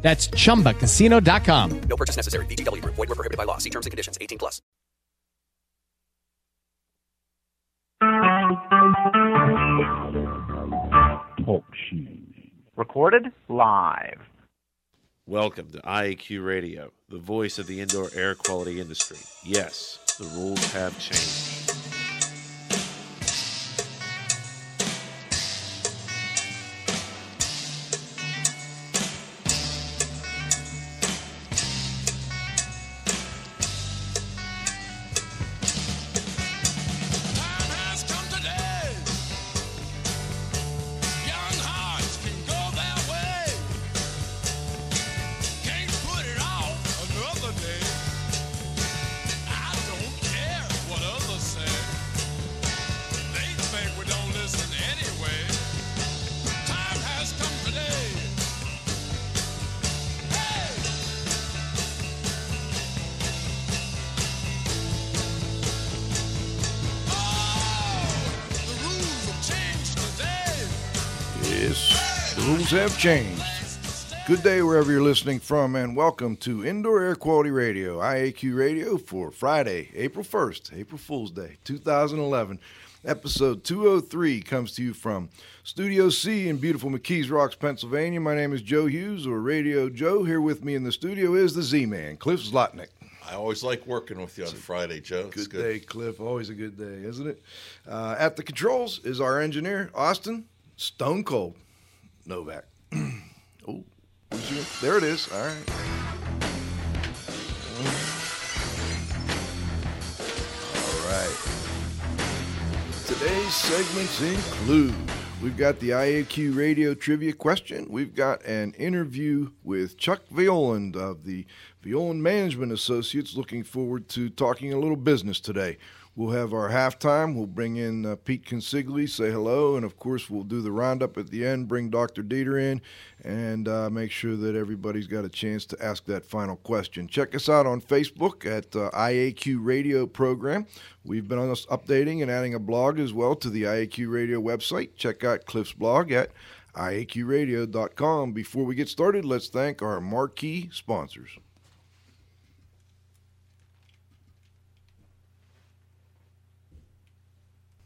That's chumbacasino.com. No purchase necessary. VGW Group. Void were prohibited by law. See terms and conditions. 18 plus. Talk Recorded live. Welcome to IAQ Radio, the voice of the indoor air quality industry. Yes, the rules have changed. Have changed. Good day wherever you're listening from, and welcome to Indoor Air Quality Radio, IAQ Radio, for Friday, April 1st, April Fool's Day, 2011. Episode 203 comes to you from Studio C in beautiful McKees Rocks, Pennsylvania. My name is Joe Hughes, or Radio Joe. Here with me in the studio is the Z Man, Cliff Zlotnick. I always like working with you on Friday, Joe. It's Good, day, Cliff. Always a good day, isn't it? Uh, at the controls is our engineer, Austin Stone Cold Novak. oh, there it is. All right. All right. Today's segments include we've got the IAQ radio trivia question, we've got an interview with Chuck Violand of the Violand Management Associates. Looking forward to talking a little business today. We'll have our halftime. We'll bring in uh, Pete Consigli, say hello, and of course, we'll do the roundup at the end, bring Dr. Dieter in, and uh, make sure that everybody's got a chance to ask that final question. Check us out on Facebook at uh, IAQ Radio Program. We've been updating and adding a blog as well to the IAQ Radio website. Check out Cliff's blog at IAQradio.com. Before we get started, let's thank our marquee sponsors.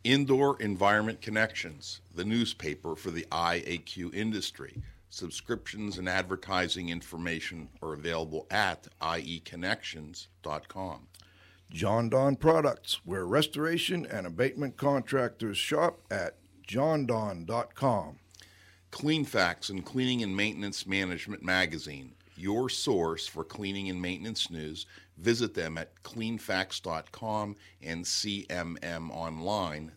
Indoor Environment Connections, the newspaper for the IAQ industry. Subscriptions and advertising information are available at ieconnections.com. Jon-Don Products, where restoration and abatement contractors shop at jondon.com. Clean Facts and Cleaning and Maintenance Management Magazine, your source for cleaning and maintenance news. Visit them at cleanfacts.com and cmmonline.com.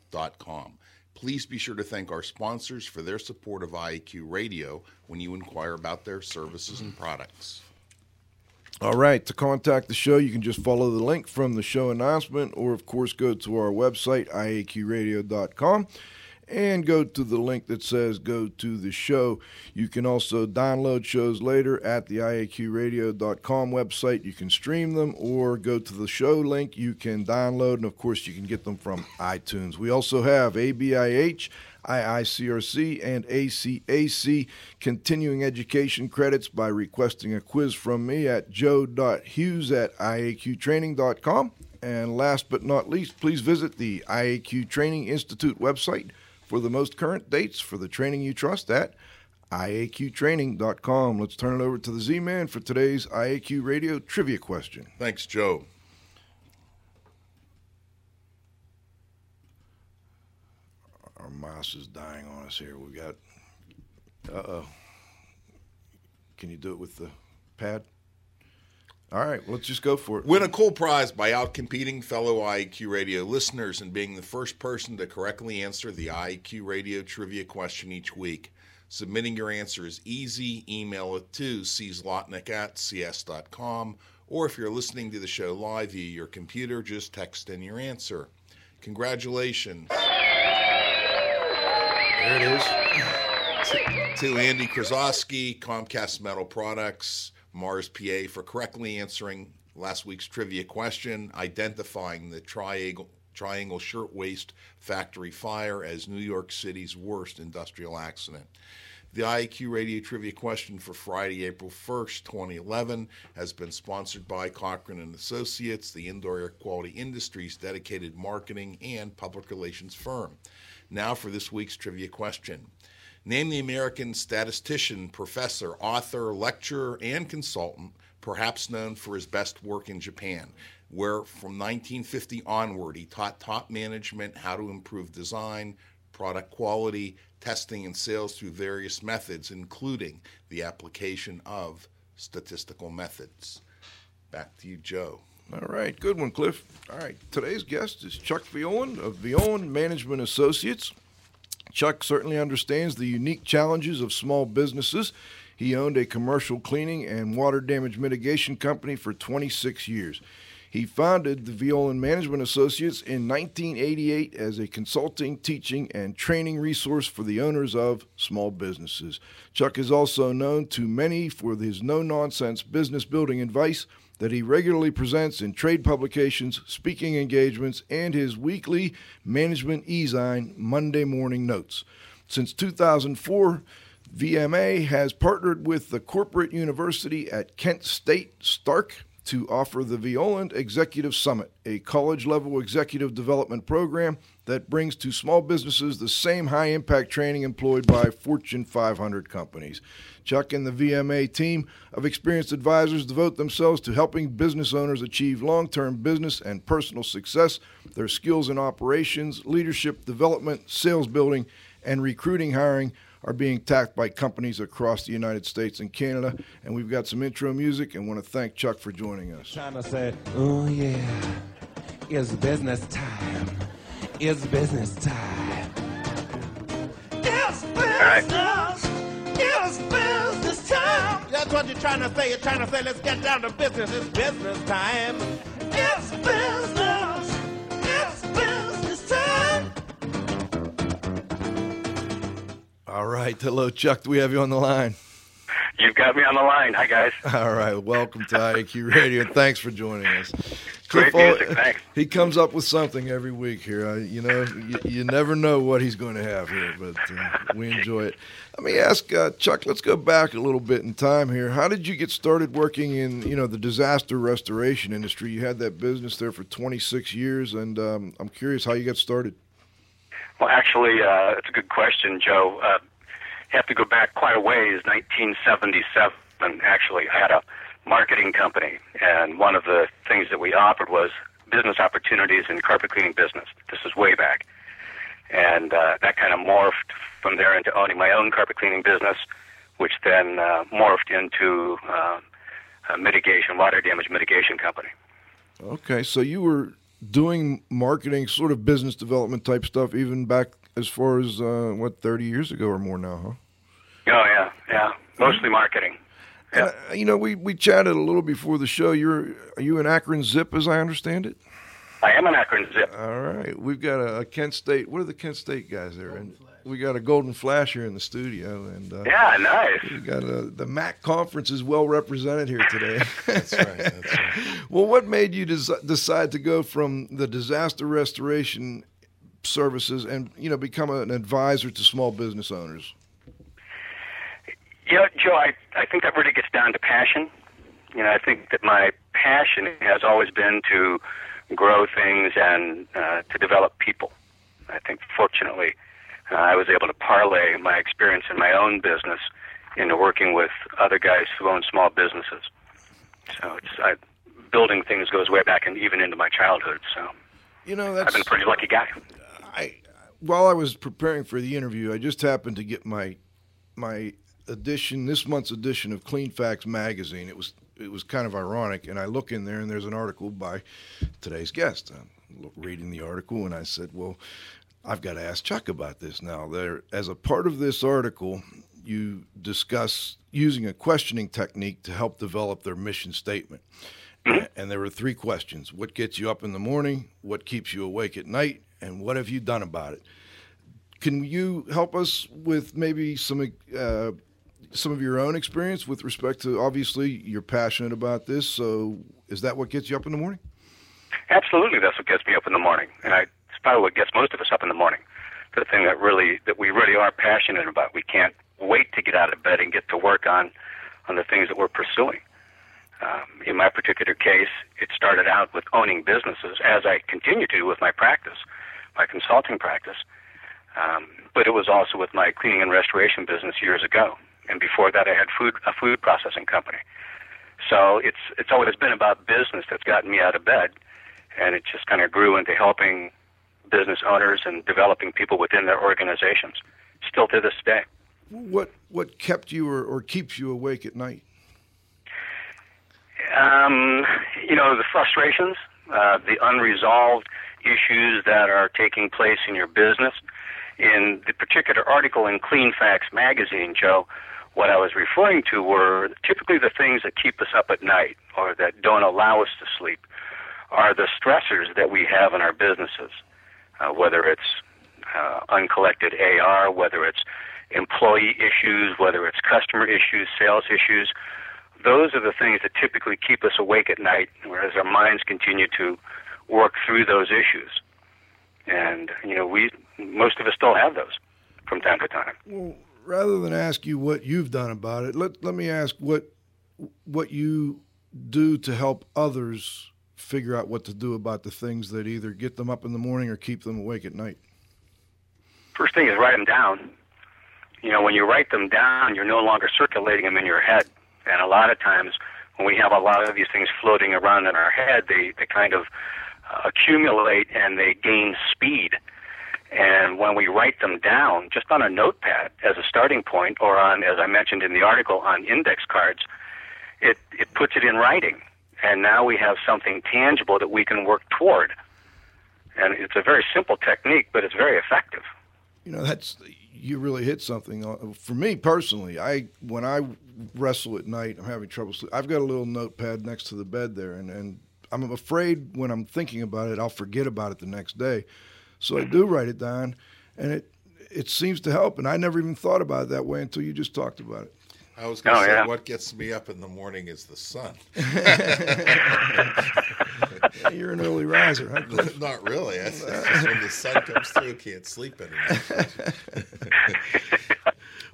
Please be sure to thank our sponsors for their support of IAQ Radio when you inquire about their services and products. All right, to contact the show, you can just follow the link from the show announcement, or of course, go to our website, iaqradio.com, and go to the link that says go to the show. You can also download shows later at the iaqradio.com website. You can stream them or go to the show link. You can download, and of course, you can get them from iTunes. We also have ABIH. IICRC and ACAC continuing education credits by requesting a quiz from me at joe.hughes at iaqtraining.com. And last but not least, please visit the IAQ Training Institute website for the most current dates for the training you trust at iaqtraining.com. Let's turn it over to the Z Man for today's IAQ Radio trivia question. Thanks, Joe. Our mouse is dying on us here. We've got. Uh oh. Can you do it with the pad? All right, let's just go for it. Win a cool prize by outcompeting fellow IEQ Radio listeners and being the first person to correctly answer the IEQ Radio trivia question each week. Submitting your answer is easy. Email it to czlotnick at cs.com Or if you're listening to the show live via your computer, just text in your answer. Congratulations. There it is. To, to Andy Krasowski, Comcast Metal Products, Mars PA, for correctly answering last week's trivia question, identifying the triangle, triangle Shirtwaist factory fire as New York City's worst industrial accident. The IAQ Radio Trivia question for Friday, April 1st, 2011, has been sponsored by Cochran and Associates, the indoor air quality industry's dedicated marketing and public relations firm. Now for this week's trivia question. Name the American statistician, professor, author, lecturer, and consultant, perhaps known for his best work in Japan, where from 1950 onward he taught top management how to improve design, product quality, testing, and sales through various methods, including the application of statistical methods. Back to you, Joe. All right, good one, Cliff. All right, today's guest is Chuck Violand of Violand Management Associates. Chuck certainly understands the unique challenges of small businesses. He owned a commercial cleaning and water damage mitigation company for 26 years. He founded the Violand Management Associates in 1988 as a consulting, teaching, and training resource for the owners of small businesses. Chuck is also known to many for his no nonsense business building advice that he regularly presents in trade publications, speaking engagements, and his weekly Management E-Zine Monday Morning Notes. Since 2004, VMA has partnered with the corporate university at Kent State, Stark, to offer the Violand Executive Summit, a college level executive development program that brings to small businesses the same high impact training employed by Fortune 500 companies. Chuck and the VMA team of experienced advisors devote themselves to helping business owners achieve long term business and personal success. Their skills in operations, leadership development, sales building, and recruiting hiring are being tapped by companies across the United States and Canada. And we've got some intro music and want to thank Chuck for joining us. To say, oh yeah, it's business time. It's business time. It's business. It's business time. That's what you're trying to say. You're trying to say, let's get down to business. It's business time. It's business. It's business time. All right. Hello, Chuck. Do we have you on the line? You've got me on the line. Hi, guys. All right. Welcome to IAQ Radio. Thanks for joining us. Great Cliff, music, thanks. He comes up with something every week here. I, you know, you, you never know what he's going to have here, but uh, we enjoy it. Let me ask uh, Chuck. Let's go back a little bit in time here. How did you get started working in you know the disaster restoration industry? You had that business there for 26 years, and um, I'm curious how you got started. Well, actually, uh, it's a good question, Joe. Uh, you have to go back quite a ways. 1977, actually, I had a marketing company, and one of the things that we offered was business opportunities in carpet cleaning business. This is way back, and uh, that kind of morphed from there into owning my own carpet cleaning business, which then uh, morphed into uh, a mitigation, water damage mitigation company. Okay, so you were doing marketing, sort of business development type stuff, even back as far as uh, what 30 years ago or more now, huh? Oh yeah, yeah, mostly marketing. And, uh, you know, we, we chatted a little before the show. You're are you an Akron Zip, as I understand it? I am an Akron Zip. All right, we've got a, a Kent State. What are the Kent State guys there? And we got a Golden Flash here in the studio, and uh, Yeah, nice. we got a, the MAC conference is well represented here today. That's right. That's right. well, what made you des- decide to go from the disaster restoration services and you know become an advisor to small business owners? You know, Joe, I, I think that really gets down to passion. You know, I think that my passion has always been to grow things and uh, to develop people. I think, fortunately, uh, I was able to parlay my experience in my own business into working with other guys who own small businesses. So it's I, building things goes way back and even into my childhood. So You know, I've been a pretty lucky guy. I while I was preparing for the interview, I just happened to get my my edition this month's edition of Clean Facts magazine. It was it was kind of ironic, and I look in there and there's an article by today's guest. I'm reading the article, and I said, "Well, I've got to ask Chuck about this now." There, as a part of this article, you discuss using a questioning technique to help develop their mission statement. and there were three questions: What gets you up in the morning? What keeps you awake at night? And what have you done about it? Can you help us with maybe some uh, some of your own experience with respect to? Obviously, you're passionate about this, so is that what gets you up in the morning? Absolutely, that's what gets me up in the morning, and I, it's probably what gets most of us up in the morning. The thing that really that we really are passionate about. We can't wait to get out of bed and get to work on on the things that we're pursuing. Um, in my particular case, it started out with owning businesses, as I continue to do with my practice, my consulting practice. Um, but it was also with my cleaning and restoration business years ago, and before that, I had food a food processing company. So it's it's always been about business that's gotten me out of bed, and it just kind of grew into helping business owners and developing people within their organizations. Still to this day. What what kept you or, or keeps you awake at night? Um, you know, the frustrations, uh, the unresolved issues that are taking place in your business. In the particular article in Clean Facts magazine, Joe, what I was referring to were typically the things that keep us up at night or that don't allow us to sleep are the stressors that we have in our businesses, uh, whether it's uh, uncollected AR, whether it's employee issues, whether it's customer issues, sales issues. Those are the things that typically keep us awake at night, whereas our minds continue to work through those issues. And you know, we most of us still have those from time to time. Rather than ask you what you've done about it, let let me ask what what you do to help others figure out what to do about the things that either get them up in the morning or keep them awake at night. First thing is write them down. You know, when you write them down, you're no longer circulating them in your head. And a lot of times, when we have a lot of these things floating around in our head, they, they kind of uh, accumulate and they gain speed. And when we write them down, just on a notepad as a starting point, or on, as I mentioned in the article, on index cards, it, it puts it in writing. And now we have something tangible that we can work toward. And it's a very simple technique, but it's very effective. You know, that's you really hit something. Uh, For me personally, I when I wrestle at night, I'm having trouble sleep. I've got a little notepad next to the bed there, and and I'm afraid when I'm thinking about it, I'll forget about it the next day. So I do write it down, and it it seems to help. And I never even thought about it that way until you just talked about it. I was going to Oh, say, yeah. what gets me up in the morning is the sun. You're an early riser, huh? Cliff? Not really. That's, that's just when the sun comes through, can't sleep anymore.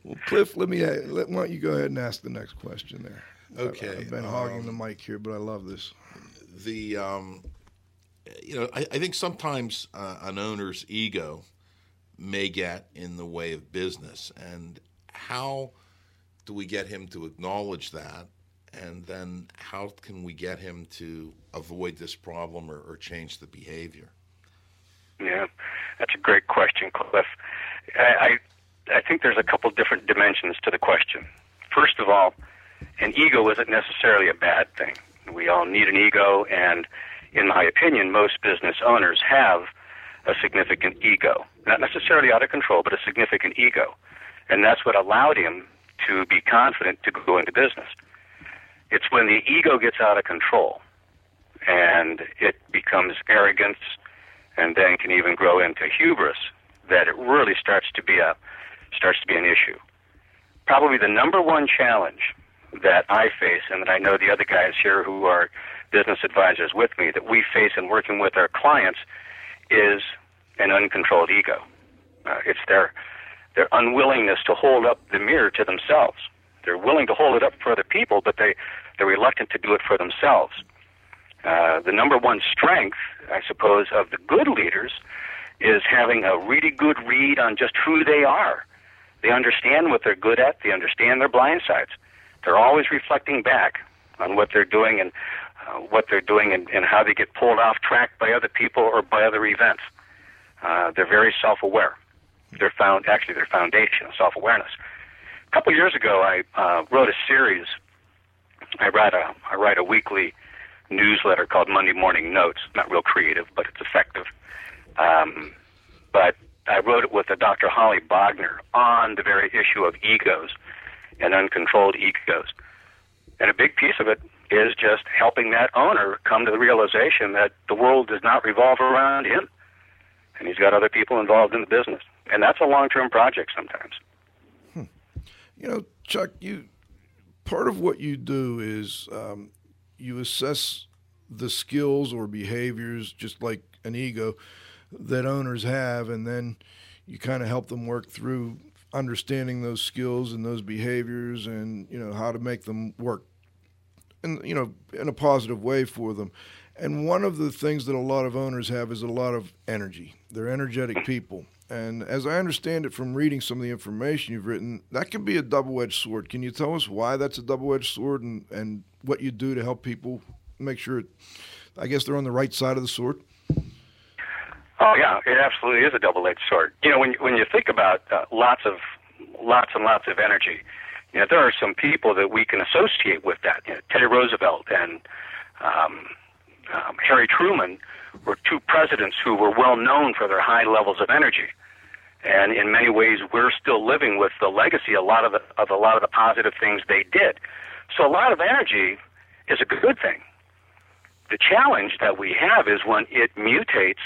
Well, Cliff, let me uh, let, why don't you go ahead and ask the next question there. I- Okay, I've been hogging um, the mic here, but I love this. the um, you know, I, I think sometimes uh, an owner's ego may get in the way of business, and how do we get him to acknowledge that, and then how can we get him to avoid this problem or, or change the behavior? Yeah, that's a great question, Cliff. I, I, I think there's a couple different dimensions to the question. First of all, an ego isn't necessarily a bad thing. We all need an ego, and in my opinion, most business owners have a significant ego. Not necessarily out of control, but a significant ego. And that's what allowed him to be confident to go into business. It's when the ego gets out of control and it becomes arrogance and then can even grow into hubris that it really starts to be a starts to be an issue. Probably the number one challenge that I face and that I know the other guys here who are business advisors with me that we face in working with our clients is an uncontrolled ego. Uh, it's their their unwillingness to hold up the mirror to themselves. They're willing to hold it up for other people, but they they're reluctant to do it for themselves. Uh, the number one strength, I suppose, of the good leaders is having a really good read on just who they are. They understand what they're good at. They understand their blind sides. They're always reflecting back on what they're doing and uh, what they're doing and, and how they get pulled off track by other people or by other events. Uh, they're very self-aware. They're found actually their foundation of self-awareness. A couple years ago, I uh, wrote a series. I write a I write a weekly newsletter called Monday Morning Notes. Not real creative, but it's effective. Um, but I wrote it with a Dr. Holly Bogner on the very issue of egos and uncontrolled egos. And a big piece of it is just helping that owner come to the realization that the world does not revolve around him, and he's got other people involved in the business, and that's a long-term project sometimes. You know, Chuck, you part of what you do is um, you assess the skills or behaviors, just like an ego, that owners have, and then you kind of help them work through understanding those skills and those behaviors, and you know how to make them work, and you know in a positive way for them. And one of the things that a lot of owners have is a lot of energy. They're energetic people. And as I understand it from reading some of the information you've written, that can be a double edged sword. Can you tell us why that's a double edged sword and, and what you do to help people make sure, I guess, they're on the right side of the sword? Oh yeah, it absolutely is a double-edged sword. You know, when when you think about uh, lots of lots and lots of energy, you know, there are some people that we can associate with that. You know, Teddy Roosevelt and um, um, Harry Truman were two presidents who were well known for their high levels of energy. And in many ways, we're still living with the legacy a lot of the, of a lot of the positive things they did. So a lot of energy is a good thing. The challenge that we have is when it mutates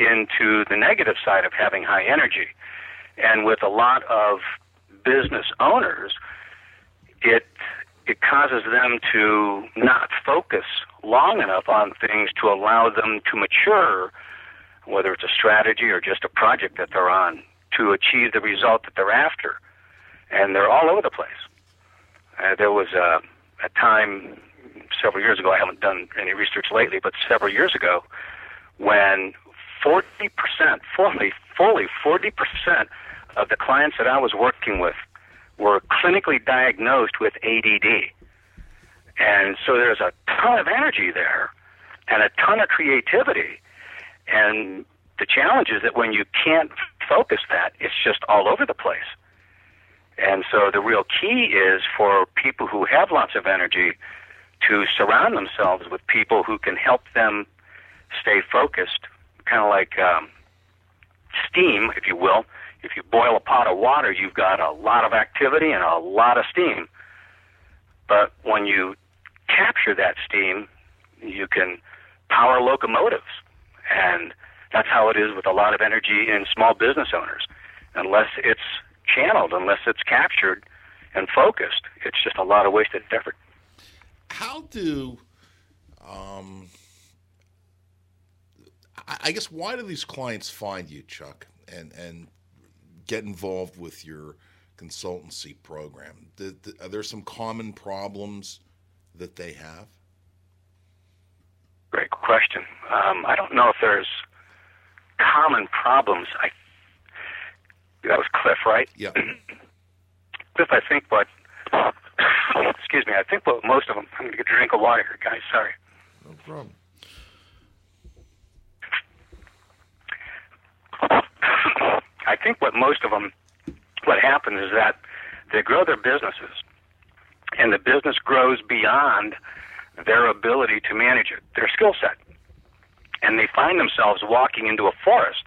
into the negative side of having high energy. And with a lot of business owners, it it causes them to not focus long enough on things to allow them to mature, whether it's a strategy or just a project that they're on, to achieve the result that they're after. And they're all over the place. Uh, there was a, a time several years ago, I haven't done any research lately, but several years ago, when 40%, fully, fully 40% of the clients that I was working with were clinically diagnosed with ADD. And so there's a ton of energy there and a ton of creativity. And the challenge is that when you can't focus that, it's just all over the place. And so the real key is for people who have lots of energy to surround themselves with people who can help them stay focused, kind of like um, steam, if you will. If you boil a pot of water, you've got a lot of activity and a lot of steam. But when you capture that steam, you can power locomotives. And that's how it is with a lot of energy in small business owners. Unless it's channeled, unless it's captured and focused, it's just a lot of wasted effort. How do, um, I guess, why do these clients find you, Chuck, and and get involved with your consultancy program? Are there some common problems that they have? Great question. Um, I don't know if there's common problems. I that was Cliff, right? Yeah. Cliff, I think what excuse me, I think what most of them. I'm going to get a drink of water here, guys. Sorry. No problem. I think what most of them, what happens is that they grow their businesses, and the business grows beyond their ability to manage it, their skill set, and they find themselves walking into a forest.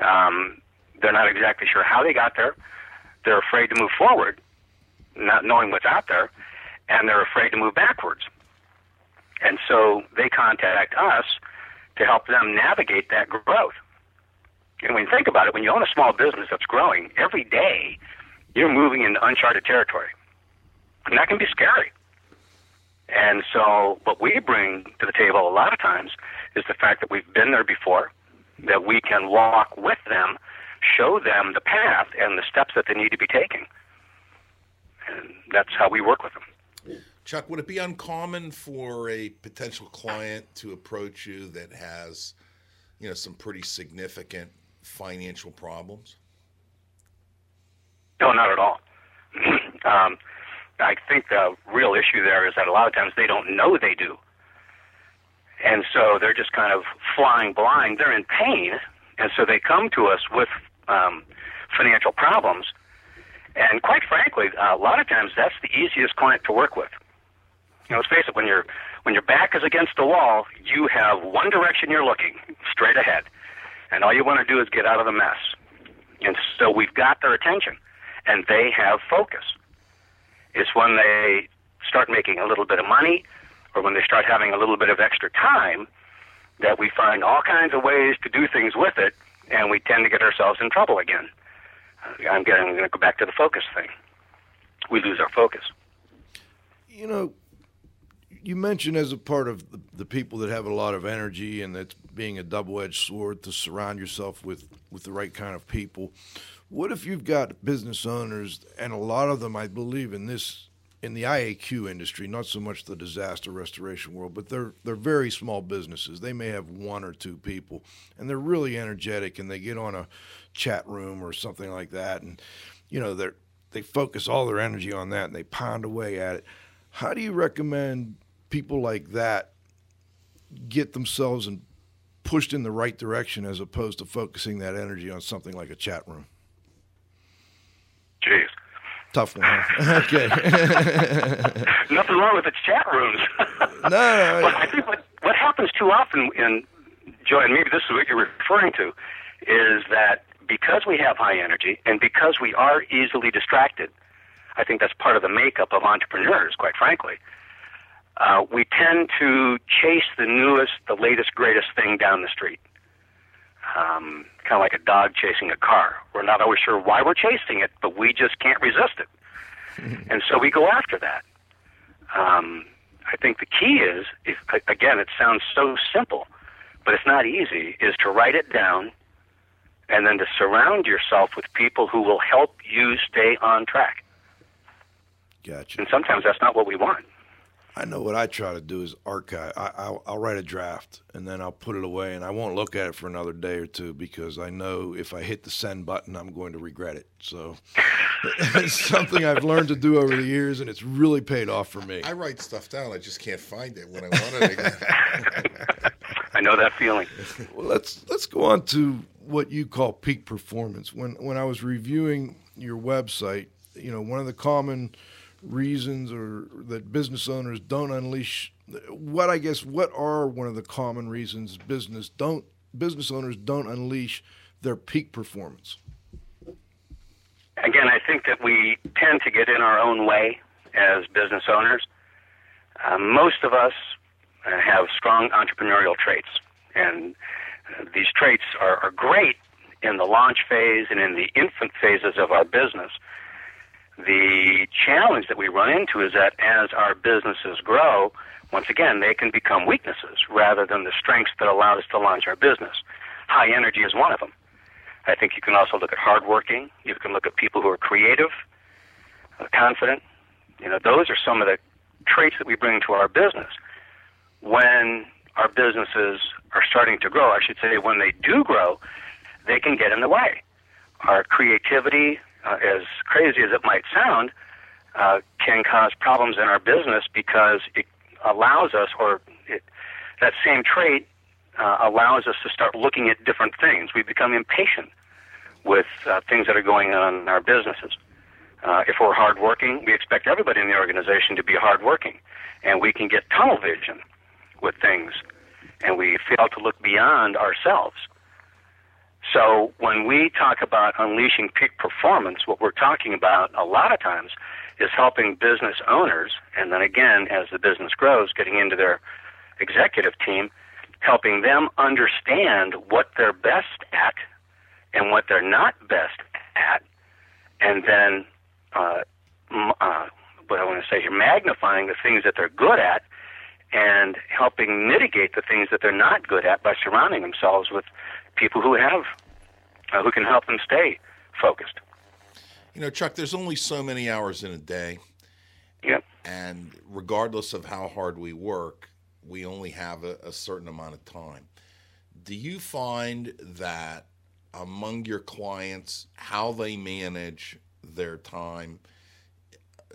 Um, they're not exactly sure how they got there. They're afraid to move forward, not knowing what's out there, and they're afraid to move backwards. And so they contact us to help them navigate that growth. And when you think about it, when you own a small business that's growing, every day you're moving into uncharted territory. And that can be scary. And so what we bring to the table a lot of times is the fact that we've been there before, that we can walk with them, show them the path and the steps that they need to be taking. And that's how we work with them. Chuck, would it be uncommon for a potential client to approach you that has, you know, some pretty significant financial problems? No, not at all. um, I think the real issue there is that a lot of times they don't know they do. And so they're just kind of flying blind. They're in pain, and so they come to us with um, financial problems. And quite frankly, a lot of times that's the easiest client to work with. You know, let's face it, when your when your back is against the wall, you have one direction you're looking, straight ahead. And all you want to do is get out of the mess. And so we've got their attention, and they have focus. It's when they start making a little bit of money or when they start having a little bit of extra time, that we find all kinds of ways to do things with it, and we tend to get ourselves in trouble again. Uh, I'm, going to go back to the focus thing. We lose our focus. You know, you mentioned as a part of the, the people that have a lot of energy and that's being a double-edged sword to surround yourself with with the right kind of people. What if you've got business owners and a lot of them, I believe, in this in the IAQ industry, not so much the disaster restoration world, but they're they're very small businesses. They may have one or two people, and they're really energetic, and they get on a chat room or something like that, and you know they're they focus all their energy on that, and they pound away at it. How do you recommend people like that get themselves and pushed in the right direction as opposed to focusing that energy on something like a chat room? Jeez. Tough one. huh? okay. Nothing wrong with its chat rooms. no, no. But I think what, what happens too often, in Joe, and maybe this is what you're referring to, is that because we have high energy and because we are easily distracted, I think that's part of the makeup of entrepreneurs, quite frankly. Uh, we tend to chase the newest, the latest, greatest thing down the street. Um, kind of like a dog chasing a car. We're not always sure why we're chasing it, but we just can't resist it. and so we go after that. Um, I think the key is, if, again, it sounds so simple, but it's not easy, is to write it down and then to surround yourself with people who will help you stay on track. Gotcha. And sometimes that's not what we want. I know what I try to do is archive. I, I'll, I'll write a draft and then I'll put it away, and I won't look at it for another day or two because I know if I hit the send button, I'm going to regret it. So it's something I've learned to do over the years, and it's really paid off for me. I write stuff down. I just can't find it when I want it again. I know that feeling. Well, let's let's go on to what you call peak performance. When when I was reviewing your website, you know, one of the common reasons or that business owners don't unleash what I guess what are one of the common reasons business don't business owners don't unleash their peak performance. Again, I think that we tend to get in our own way as business owners. Uh, most of us uh, have strong entrepreneurial traits, and uh, these traits are, are great in the launch phase and in the infant phases of our business. The challenge that we run into is that as our businesses grow, once again, they can become weaknesses rather than the strengths that allowed us to launch our business. High energy is one of them. I think you can also look at hardworking. You can look at people who are creative, uh, confident. You know, those are some of the traits that we bring to our business. When our businesses are starting to grow, I should say, when they do grow, they can get in the way. Our creativity, uh, as crazy as it might sound, uh, can cause problems in our business because it allows us, or it, that same trait uh, allows us to start looking at different things. We become impatient with uh, things that are going on in our businesses. Uh, if we're hardworking, we expect everybody in the organization to be hardworking, and we can get tunnel vision with things, and we fail to look beyond ourselves. So when we talk about unleashing peak performance, what we're talking about a lot of times is helping business owners, and then again, as the business grows, getting into their executive team, helping them understand what they're best at and what they're not best at, and then uh, uh, what I want to say here, magnifying the things that they're good at and helping mitigate the things that they're not good at by surrounding themselves with people who have uh, who can help them stay focused. You know, Chuck, there's only so many hours in a day. Yep. And regardless of how hard we work, we only have a, a certain amount of time. Do you find that among your clients, how they manage their time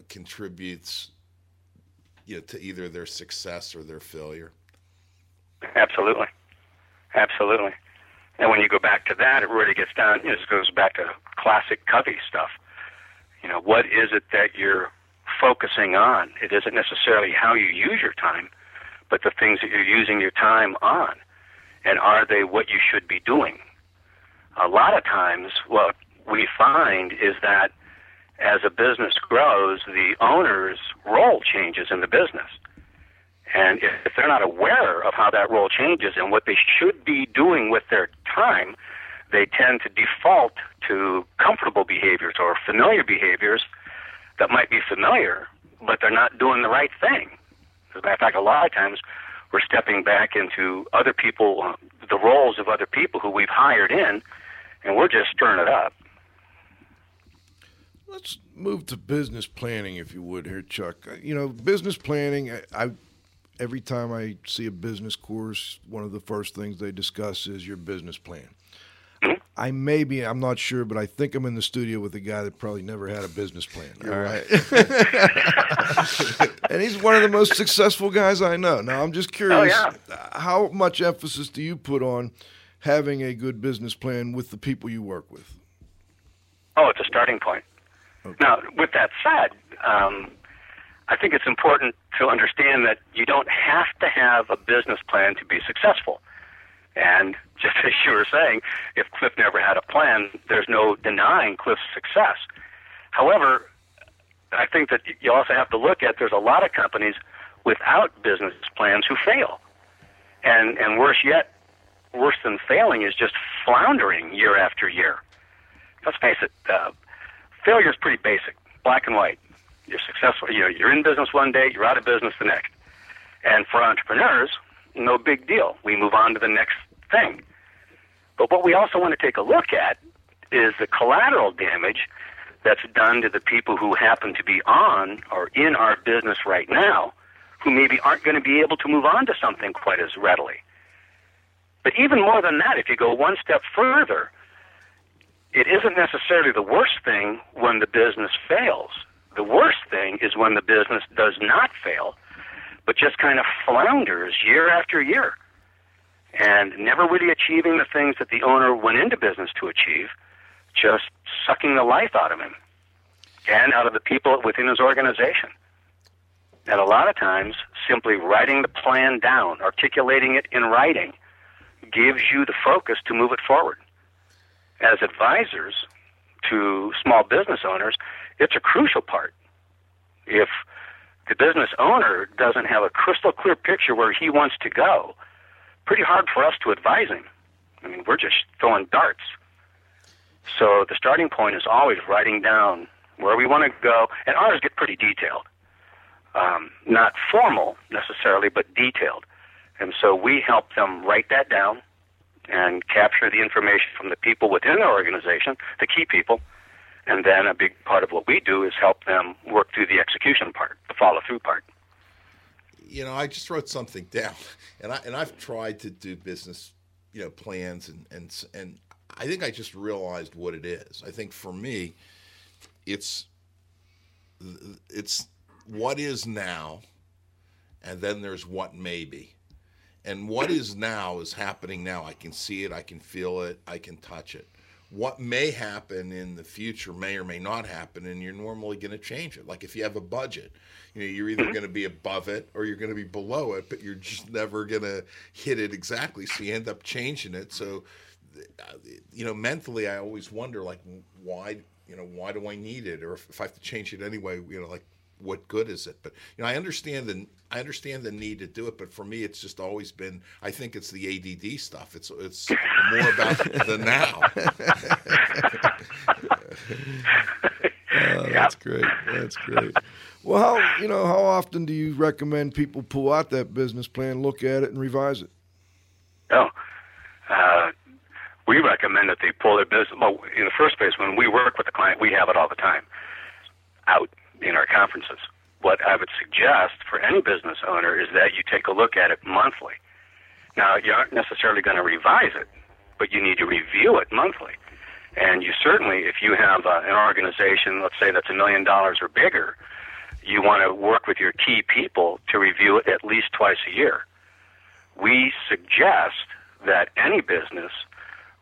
contributes you know, to either their success or their failure? Absolutely. Absolutely. And when you go back to that, it really gets down, you know, this goes back to classic Covey stuff. You know, what is it that you're focusing on? It isn't necessarily how you use your time, but the things that you're using your time on. And are they what you should be doing? A lot of times, what we find is that as a business grows, the owner's role changes in the business. And if, they're not aware of how that role changes and what they should be doing with their time, they tend to default to comfortable behaviors or familiar behaviors that might be familiar, but they're not doing the right thing. As a matter of fact, a lot of times we're stepping back into other people, uh, the roles of other people who we've hired in, and we're just stirring it up. Let's move to business planning, if you would, here, Chuck. Uh, You know, business planning. I, I every time I see a business course, one of the first things they discuss is your business plan. I may be, I'm not sure, but I think I'm in the studio with a guy that probably never had a business plan. All right. and he's one of the most successful guys I know. Now, I'm just curious oh, yeah. how much emphasis do you put on having a good business plan with the people you work with? Oh, it's a starting point. Now, with that said, um, I think it's important to understand that you don't have to have a business plan to be successful. And just as you were saying, if Cliff never had a plan, there's no denying Cliff's success. However, I think that you also have to look at there's a lot of companies without business plans who fail. And and worse yet, worse than failing is just floundering year after year. Let's face it, uh, failure is pretty basic, black and white. You're successful. You know, you're in business one day, you're out of business the next. And for entrepreneurs, no big deal. We move on to the next thing. But what we also want to take a look at is the collateral damage that's done to the people who happen to be on or in our business right now, who maybe aren't going to be able to move on to something quite as readily. But even more than that, if you go one step further, it isn't necessarily the worst thing when the business fails. The worst thing is when the business does not fail, but just kind of flounders year after year and never really achieving the things that the owner went into business to achieve, just sucking the life out of him and out of the people within his organization. And a lot of times, simply writing the plan down, articulating it in writing, gives you the focus to move it forward. As advisors to small business owners, it's a crucial part. If the business owner doesn't have a crystal clear picture where he wants to go, pretty hard for us to advise him. I mean, we're just throwing darts. So the starting point is always writing down where we want to go, and ours get pretty detailed. Um, not formal necessarily, but detailed. And so we help them write that down and capture the information from the people within the organization, the key people, and then a big part of what we do is help them work through the execution part, the follow through part. you know, I just wrote something down, and I and I've tried to do business, you know, plans and and and I think I just realized what it is. I think for me, it's it's what is now, and then there's what may be, and what is now is happening now. I can see it, I can feel it, I can touch it. What may happen in the future may or may not happen, and you're normally going to change it. Like if you have a budget, you know, you're either mm-hmm. going to be above it or you're going to be below it, but you're just never going to hit it exactly. So you end up changing it. So, you know, mentally, I always wonder, like, why, you know, why do I need it, or if, if I have to change it anyway, you know, like, what good is it? But you know, I understand the I understand the need to do it, but for me, it's just always been. I think it's the ADD stuff. It's it's more about the now. Oh, that's great. That's great. Well, how you know how often do you recommend people pull out that business plan, look at it, and revise it? No. Uh, we recommend that they pull their business. Well, in the first place, when we work with the client, we have it all the time out in our conferences. What I would suggest for any business owner is that you take a look at it monthly. Now, you aren't necessarily going to revise it, but you need to review it monthly. And you certainly, if you have uh, an organization, let's say that's a million dollars or bigger, you want to work with your key people to review it at least twice a year. We suggest that any business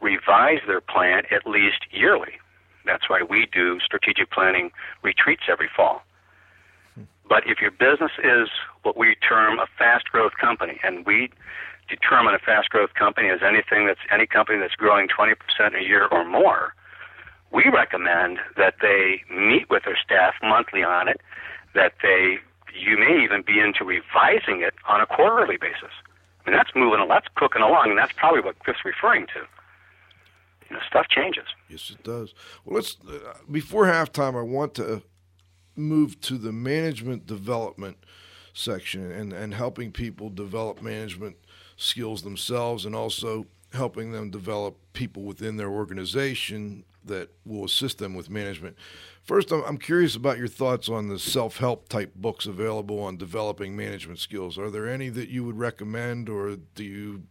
revise their plan at least yearly. That's why we do strategic planning retreats every fall. But if your business is what we term a fast growth company, and we determine a fast growth company as anything that's any company that's growing 20% a year or more, we recommend that they meet with their staff monthly on it, that they you may even be into revising it on a quarterly basis. I mean, that's moving, that's cooking along, and that's probably what Cliff's referring to. You know, stuff changes. Yes, it does. Well, let's uh, before halftime. I want to move to the management development section and and helping people develop management skills themselves, and also helping them develop people within their organization that will assist them with management. First, I'm, I'm curious about your thoughts on the self help type books available on developing management skills. Are there any that you would recommend, or do you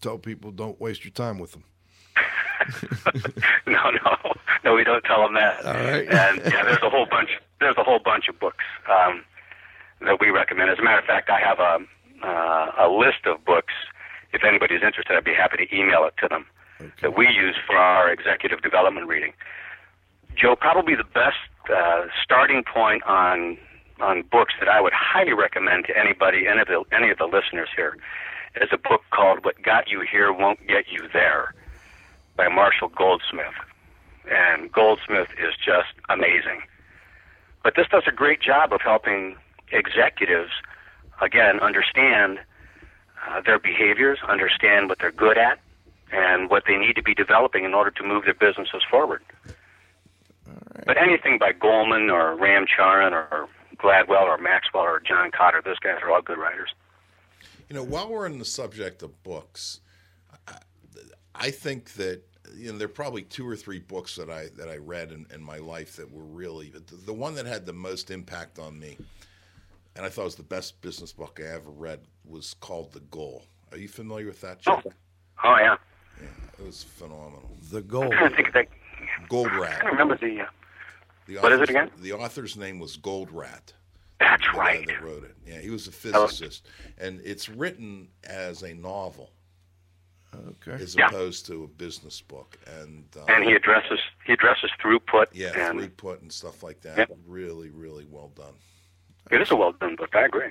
tell people don't waste your time with them? no, no, no. We don't tell them that. All right. and yeah, there's a whole bunch. There's a whole bunch of books um, that we recommend. As a matter of fact, I have a uh, a list of books. If anybody's interested, I'd be happy to email it to them. That we use for our executive development reading. Joe, probably the best uh, starting point on on books that I would highly recommend to anybody, any of the any of the listeners here, is a book called "What Got You Here Won't Get You There" by Marshall Goldsmith. And Goldsmith is just amazing. But this does a great job of helping executives, again, understand uh, their behaviors, understand what they're good at, and what they need to be developing in order to move their businesses forward. But anything by Goldman or Ram Charan or Gladwell or Maxwell or John Kotter, those guys are all good writers. You know, while we're on the subject of books, I, I think that you know there are probably two or three books that I that I read in, in my life that were really the, the one that had the most impact on me, and I thought was the best business book I ever read was called The Goal. Are you familiar with that? Chuck? Oh yeah, yeah. It was phenomenal. The I'm goal. trying to think that. Gold I Rat. can't remember the. Uh, The What is it author's- again? The author's name was Goldratt. that's the guy right. that wrote it. Yeah, he was a physicist, and it's written as a novel Okay. as Yeah. opposed to a business book. And uh, And he addresses he addresses throughput. yeah, and throughput and stuff like that. Yep. Really, really well done. it is a well done book. I agree.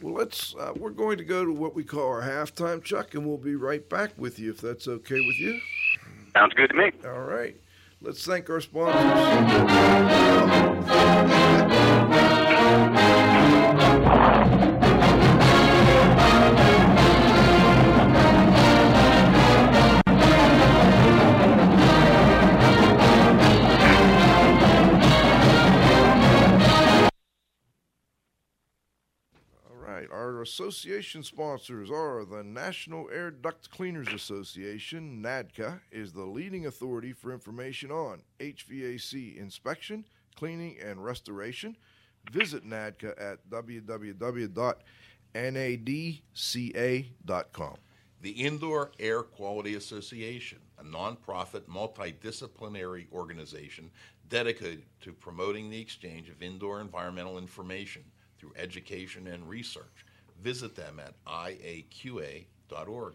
Well, let's. Uh, we're going to go to what we call our halftime, Chuck, and we'll be right back with you if that's okay with you. Sounds good to me. All right. Let's thank our sponsors. Our association sponsors are the National Air Duct Cleaners Association. NADCA is the leading authority for information on HVAC inspection, cleaning, and restoration. Visit NADCA at www.nadca.com. The Indoor Air Quality Association, a nonprofit multidisciplinary organization dedicated to promoting the exchange of indoor environmental information through education and research. Visit them at iaqa.org.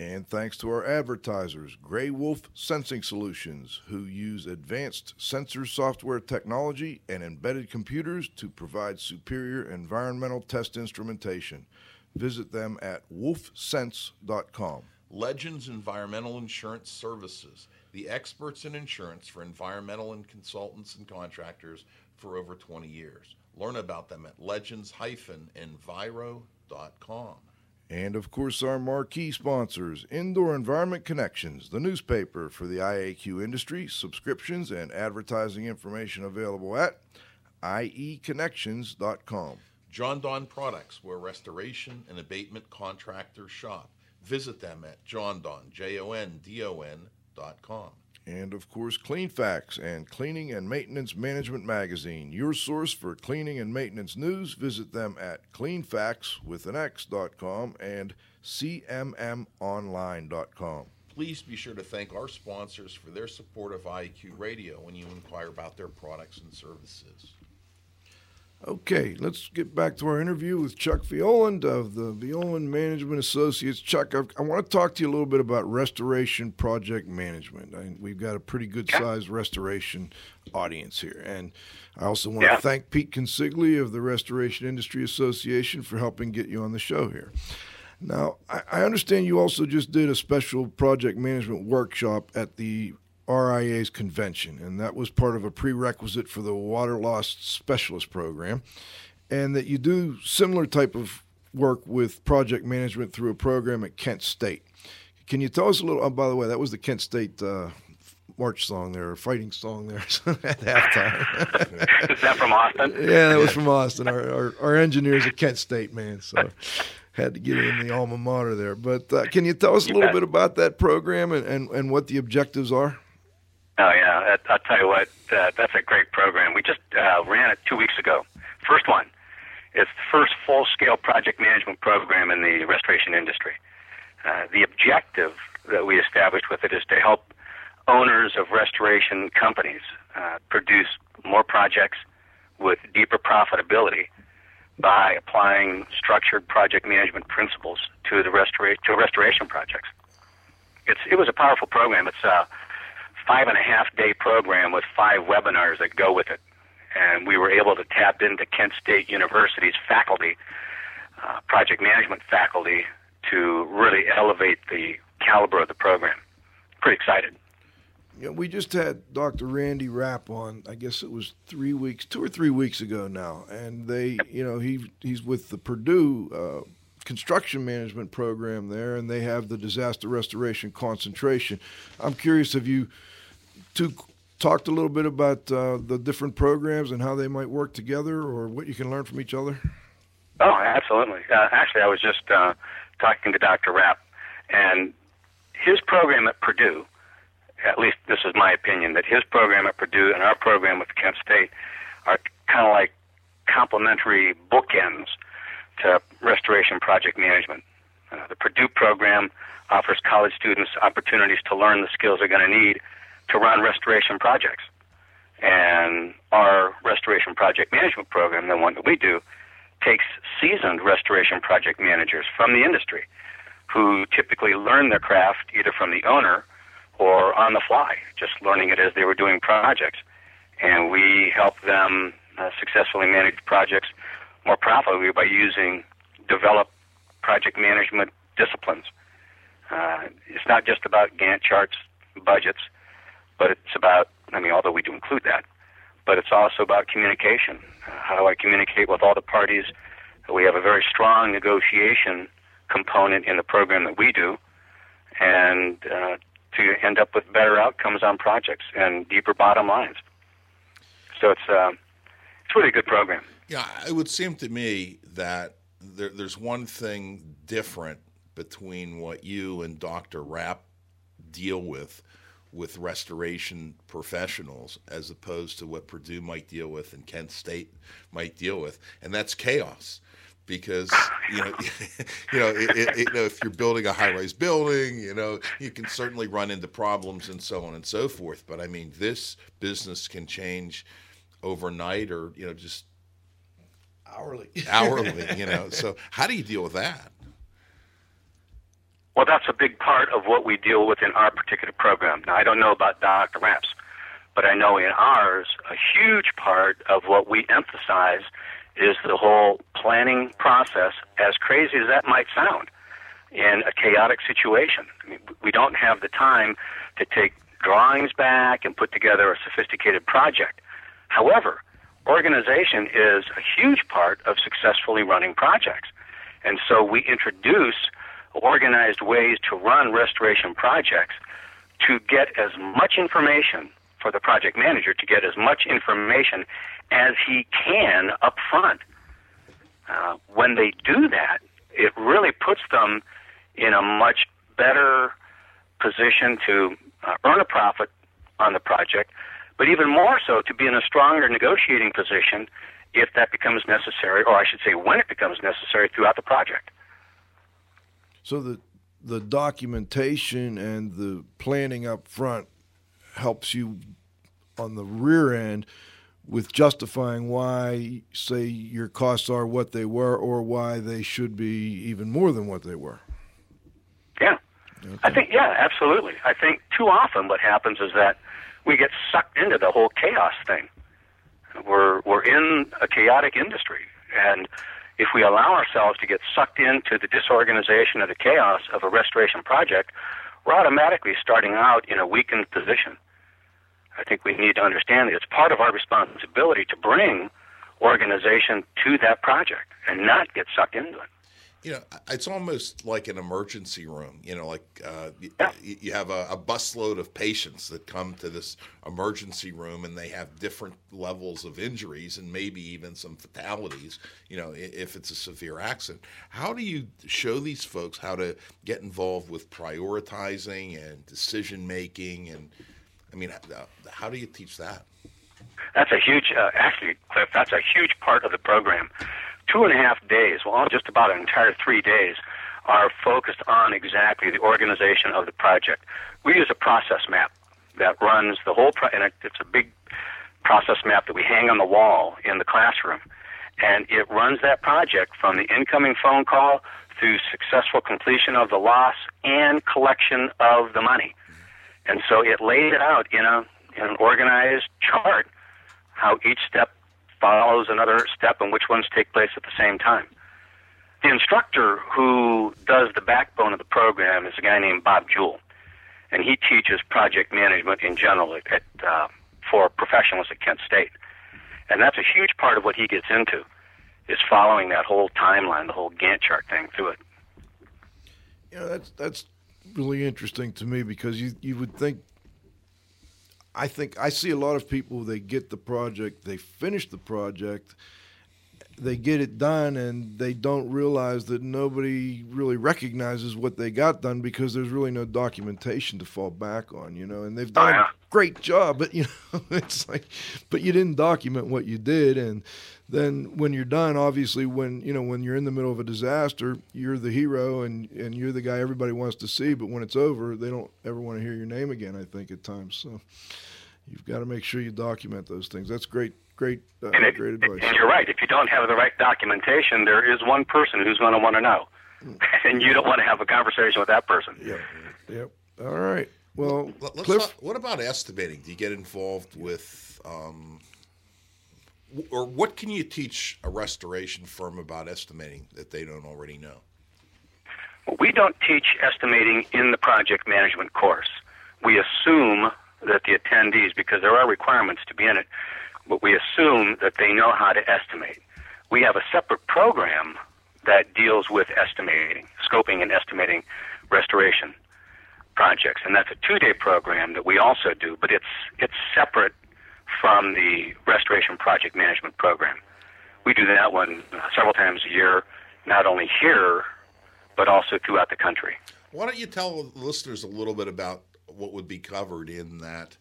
And thanks to our advertisers, Grey Wolf Sensing Solutions, who use advanced sensor software technology and embedded computers to provide superior environmental test instrumentation. Visit them at wolfsense.com. Legends Environmental Insurance Services, the experts in insurance for environmental and consultants and contractors for over 20 years. Learn about them at legends-enviro.com. And of course, our marquee sponsors, Indoor Environment Connections, the newspaper for the IAQ industry, subscriptions and advertising information available at ieconnections.com. Jon-Don Products, where restoration and abatement contractors shop. Visit them at jondon, J-O-N-D-O-N dot com. And of course, Cleanfax and Cleaning and Maintenance Management Magazine, your source for cleaning and maintenance news. Visit them at cleanfax with an X.com and cmmonline.com. Please be sure to thank our sponsors for their support of IAQ Radio when you inquire about their products and services. Okay, let's get back to our interview with Chuck Violand of the Violand Management Associates. Chuck, I, I want to talk to you a little bit about restoration project management. I, we've got a pretty good sized restoration audience here. And I also want Yeah. to thank Pete Consigli of the Restoration Industry Association for helping get you on the show here. Now, I, I understand you also just did a special project management workshop at the RIA's convention, and that was part of a prerequisite for the water loss specialist program, and that you do similar type of work with project management through a program at Kent State. Can you tell us a little? Oh, by the way, that was the Kent State uh, march song there, fighting song there at halftime. Is that from Austin? yeah, that was from Austin. Our, our, our engineer's a Kent State man, so had to get in the alma mater there. But uh, can you tell us a little bit about that program and, and, and what the objectives are? Oh yeah, I'll tell you what, uh, that's a great program. We just uh, ran it two weeks ago. First one. It's the first full-scale project management program in the restoration industry. Uh, the objective that we established with it is to help owners of restoration companies uh, produce more projects with deeper profitability by applying structured project management principles to the restora- to restoration projects. It's it was a powerful program. It's a five and a half day program with five webinars that go with it, and we were able to tap into Kent State University's faculty, uh, project management faculty, to really elevate the caliber of the program. Pretty excited. Know, we just had Dr. Randy Rapp on. I guess it was three weeks, two or three weeks ago now, and they, you know, he he's with the Purdue uh, construction management program there, and they have the disaster restoration concentration. I'm curious, have you two talked a little bit about uh, the different programs and how they might work together, or what you can learn from each other? Oh, absolutely. Uh, actually, I was just uh, talking to Dr. Rapp, and his program at Purdue, at least this is my opinion, that his program at Purdue and our program with Kent State are kind of like complementary bookends to restoration project management. Uh, the Purdue program offers college students opportunities to learn the skills they're going to need to run restoration projects. And our restoration project management program, the one that we do, takes seasoned restoration project managers from the industry who typically learn their craft either from the owner or on the fly, just learning it as they were doing projects. And we help them uh, successfully manage projects more profitably by using developed project management disciplines. Uh, it's not just about Gantt charts, budgets, but it's about, I mean, although we do include that, but it's also about communication. Uh, how do I communicate with all the parties? We have a very strong negotiation component in the program that we do, and uh, to end up with better outcomes on projects and deeper bottom lines. So it's uh, it's really a good program. Yeah, it would seem to me that there, there's one thing different between what you and Dr. Rapp deal with with restoration professionals as opposed to what Purdue might deal with and Kent State might deal with, and that's chaos. Because you know, you know, it, it, you know, if you're building a high-rise building, you know, you can certainly run into problems and so on and so forth. But I mean, this business can change overnight, or you know, just Hourly. hourly. You know, so how do you deal with that? Well, that's a big part of what we deal with in our particular program. Now, I don't know about Dr. Rapp's, but I know in ours, a huge part of what we emphasize is the whole planning process, as crazy as that might sound, in a chaotic situation. I mean, we don't have the time to take drawings back and put together a sophisticated project. However, organization is a huge part of successfully running projects. And so we introduce organized ways to run restoration projects to get as much information for the project manager to get as much information as he can up front. Uh, when they do that, it really puts them in a much better position to uh, earn a profit on the project, but even more so to be in a stronger negotiating position if that becomes necessary, or I should say, when it becomes necessary throughout the project. So the the documentation and the planning up front helps you on the rear end with justifying why, say, your costs are what they were, or why they should be even more than what they were. Yeah. I think, yeah, absolutely. I think too often what happens is that we get sucked into the whole chaos thing. We're, we're in a chaotic industry. And if we allow ourselves to get sucked into the disorganization of the chaos of a restoration project, we're automatically starting out in a weakened position. I think we need to understand that it's part of our responsibility to bring organization to that project and not get sucked into it. You know, it's almost like an emergency room. You know, like uh, Yeah. you have a, a busload of patients that come to this emergency room, and they have different levels of injuries and maybe even some fatalities. You know, if it's a severe accident, how do you show these folks how to get involved with prioritizing and decision making? And I mean, uh, how do you teach that? That's a huge, uh, actually, Cliff, that's a huge part of the program. Two and a half days, well, just about an entire three days, are focused on exactly the organization of the project. We use a process map that runs the whole, pro- and it, it's a big process map that we hang on the wall in the classroom. And it runs that project from the incoming phone call through successful completion of the loss and collection of the money. And so it laid it out in a in an organized chart how each step follows another step and which ones take place at the same time. The instructor who does the backbone of the program is a guy named Bob Jewell, and he teaches project management in general at, at, uh, for professionals at Kent State. And that's a huge part of what he gets into is following that whole timeline, the whole Gantt chart thing through it. Know, that's that's really interesting to me because you you would think. I think I see a lot of people. They get the project, they finish the project, they get it done, and they don't realize that nobody really recognizes what they got done because there's really no documentation to fall back on. You know, and they've oh, done yeah. a great job, but you know, it's like, but you didn't document what you did, and then when you're done, obviously, when you know when you're in the middle of a disaster, you're the hero and and you're the guy everybody wants to see. But when it's over, they don't ever want to hear your name again. I think at times, so you've got to make sure you document those things. That's great, great, uh, And, it, great advice. and you're right. If you don't have the right documentation, there is one person who's going to want to know, and you don't want to have a conversation with that person. Yep, yep. All right. Well, Let- Let's Cliff, talk, what about estimating? Do you get involved with, um, w- or what can you teach a restoration firm about estimating that they don't already know? We don't teach estimating in the project management course. We assume that the attendees, because there are requirements to be in it, but we assume that they know how to estimate. We have a separate program that deals with estimating, scoping and estimating restoration projects, and that's a two-day program that we also do, but it's it's separate from the restoration project management program. We do that one uh, several times a year, not only here but also throughout the country. Why don't you tell the listeners a little bit about what would be covered in that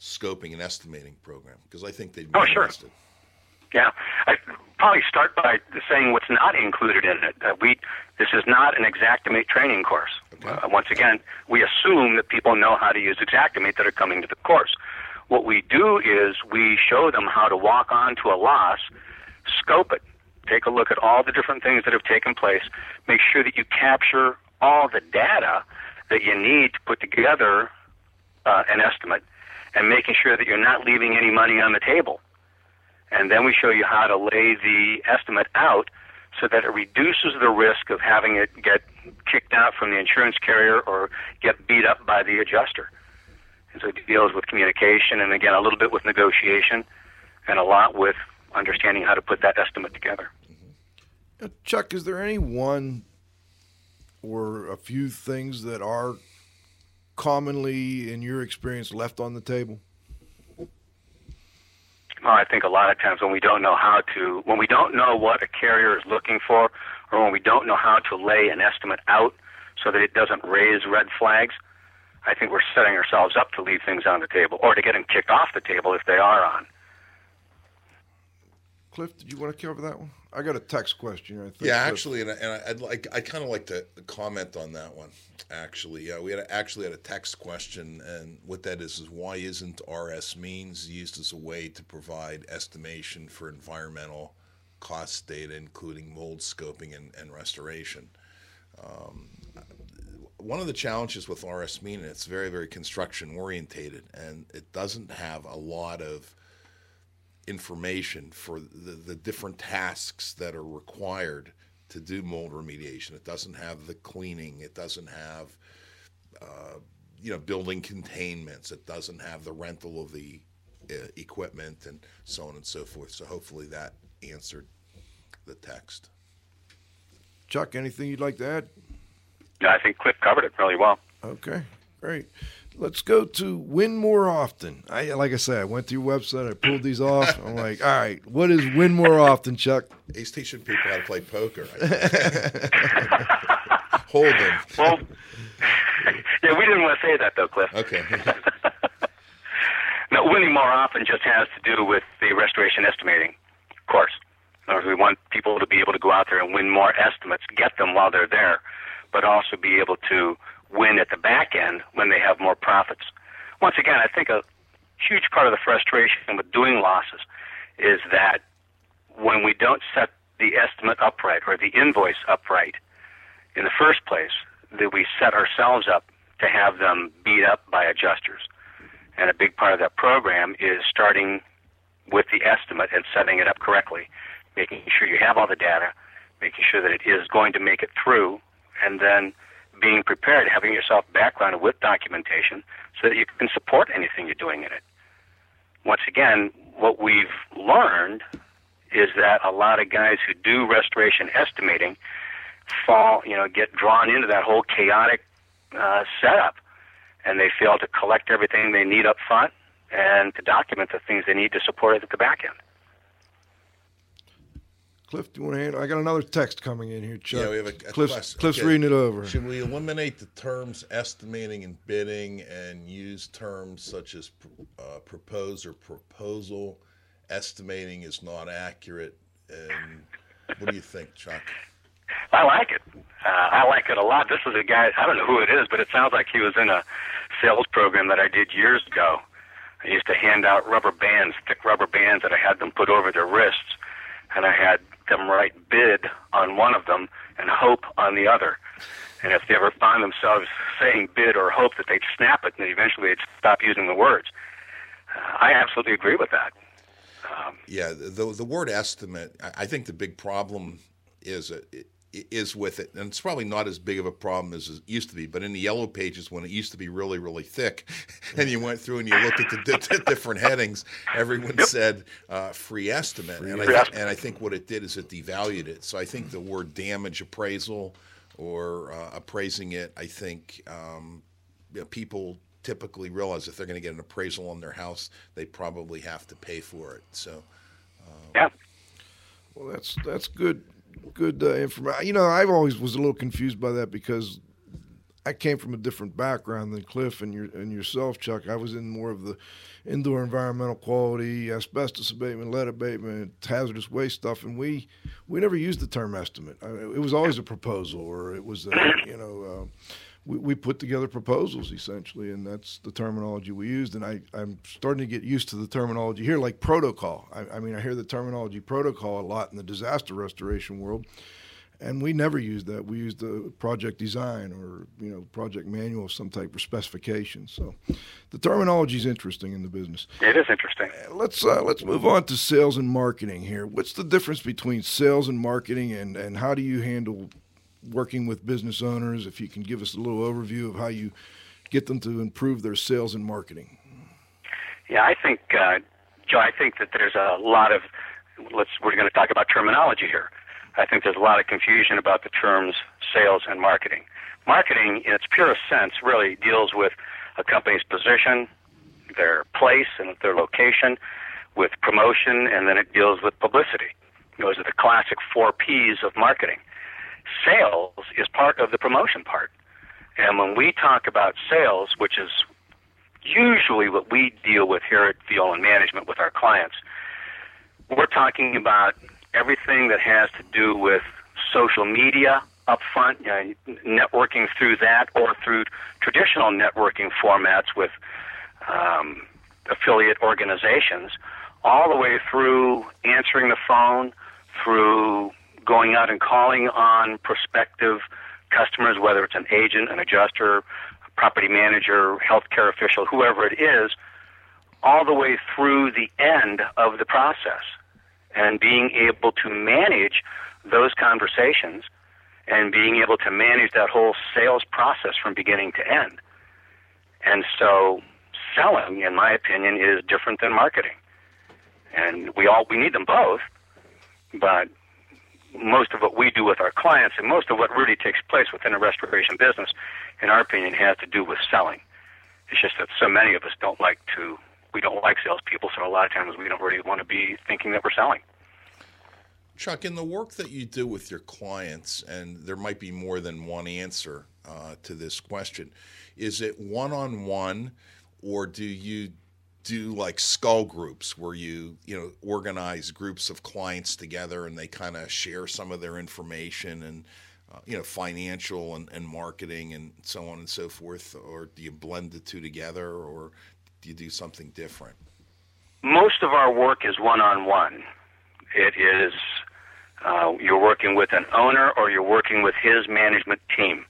scoping and estimating program? Because I think they'd be Oh, sure. interested. Yeah, I probably start by saying what's not included in it. Uh, we this is not an Xactimate training course. Uh, once again, we assume that people know how to use Xactimate that are coming to the course. What we do is we show them how to walk onto a loss, scope it, take a look at all the different things that have taken place, make sure that you capture all the data that you need to put together uh, an estimate, and making sure that you're not leaving any money on the table and then we show you how to lay the estimate out so that it reduces the risk of having it get kicked out from the insurance carrier or get beat up by the adjuster. And so it deals with communication and again a little bit with negotiation and a lot with understanding how to put that estimate together. Uh, Chuck, is there any one or a few things that are commonly, in your experience, left on the table? Well, I think a lot of times when we don't know how to, when we don't know what a carrier is looking for, or when we don't know how to lay an estimate out so that it doesn't raise red flags, I think we're setting ourselves up to leave things on the table or to get them kicked off the table if they are on. Cliff, did you want to cover that one? I got a text question. I think. Yeah, Cliff. actually, and, I- and I'd like I kind of like to comment on that one. Actually, yeah, we had a, actually had a text question, and what that is is why isn't RSMeans used as a way to provide estimation for environmental cost data, including mold scoping and, and restoration? Um, one of the challenges with RS mean it's very very construction orientated, and it doesn't have a lot of information for the, the different tasks that are required to do mold remediation. It doesn't have the cleaning. It doesn't have uh, you know building containments. It doesn't have the rental of the uh, equipment and so on and so forth. So hopefully that answered the text. Chuck, anything you'd like to add? No, I think Cliff covered it really well. Okay, great. Let's go to win more often. I like I said, I went to your website, I pulled these off. I'm like, all right, what is win more often, Chuck? He's teaching people how to play poker. Hold them. Well, yeah, we didn't want to say that though, Cliff. Okay. now, winning more often just has to do with the restoration estimating course. In other words, we want people to be able to go out there and win more estimates, get them while they're there, but also be able to win at the back end when they have more profits. Once again, I think a huge part of the frustration with doing losses is that when we don't set the estimate upright or the invoice upright in the first place, that we set ourselves up to have them beat up by adjusters. And a big part of that program is starting with the estimate and setting it up correctly, making sure you have all the data, making sure that it is going to make it through, and then being prepared, having yourself backgrounded with documentation so that you can support anything you're doing in it. Once again, what we've learned is that a lot of guys who do restoration estimating fall, you know, get drawn into that whole chaotic uh, setup, and they fail to collect everything they need up front and to document the things they need to support it at the back end. Cliff, do you want to handle? I got another text coming in here, Chuck. Yeah, we have a, a Cliff's, question. Cliff's Okay. reading it over. Should we eliminate the terms estimating and bidding and use terms such as uh, propose or proposal? Estimating is not accurate. And what do you think, Chuck? I like it. Uh, I like it a lot. This is a guy, I don't know who it is, but it sounds like he was in a sales program that I did years ago. I used to hand out rubber bands, thick rubber bands that I had them put over their wrists, and I had them write bid on one of them and hope on the other. And if they ever found themselves saying bid or hope, that they'd snap it and eventually they'd stop using the words. Uh, I absolutely agree with that. Um, Yeah, the the word estimate. I, think the big problem is uh, is with it, and it's probably not as big of a problem as it used to be. But in the yellow pages, when it used to be really really thick, and you went through and you looked at the di- di- different headings, everyone said uh, free estimate, and I th- estimate. and I think what it did is it devalued it. So I think the word damage appraisal or uh, appraising it, I think um, you know, people typically realize if they're going to get an appraisal on their house, they probably have to pay for it. So. yeah. Well, that's that's good, good uh, information. You know, I've always was a little confused by that because I came from a different background than Cliff and your and yourself, Chuck. I was in more of the indoor environmental quality, asbestos abatement, lead abatement, hazardous waste stuff, and we we never used the term estimate. I it was always a proposal, or it was a, you know. Uh, we, we put together proposals essentially, and that's the terminology we used. And I, I'm starting to get used to the terminology here, like protocol. I, I mean, I hear the terminology protocol a lot in the disaster restoration world, and we never used that. We used the project design or you know project manual of some type or specification. So, the terminology is interesting in the business. It is interesting. Let's uh, let's move on to sales and marketing here. What's the difference between sales and marketing, and and how do you handle working with business owners? If you can give us a little overview of how you get them to improve their sales and marketing. Yeah, I think, uh, Joe, I think that there's a lot of, let's, we're going to talk about terminology here. I think there's a lot of confusion about the terms sales and marketing. Marketing, in its purest sense, really deals with a company's position, their place and their location, with promotion, and then it deals with publicity. Those are the classic four P's of marketing. Sales is part of the promotion part. And when we talk about sales, which is usually what we deal with here at Violand Management with our clients, we're talking about everything that has to do with social media up front, you know, networking through that or through traditional networking formats with um, affiliate organizations, all the way through answering the phone, through going out and calling on prospective customers, whether it's an agent, an adjuster, a property manager, healthcare official, whoever it is, all the way through the end of the process and being able to manage those conversations and being able to manage that whole sales process from beginning to end. And so, selling, in my opinion, is different than marketing. And we all we need them both, but most of what we do with our clients and most of what really takes place within a restoration business, in our opinion, has to do with selling. It's just that so many of us don't like to, we don't like salespeople, so a lot of times we don't really want to be thinking that we're selling. Chuck, in the work that you do with your clients, and there might be more than one answer uh, to this question, is it one on one, or do you do like skull groups where you you know organize groups of clients together and they kind of share some of their information and uh, you know financial and, and marketing and so on and so forth, or do you blend the two together, or do you do something different? Most of our work is one on one. It is uh, you're working with an owner or you're working with his management team.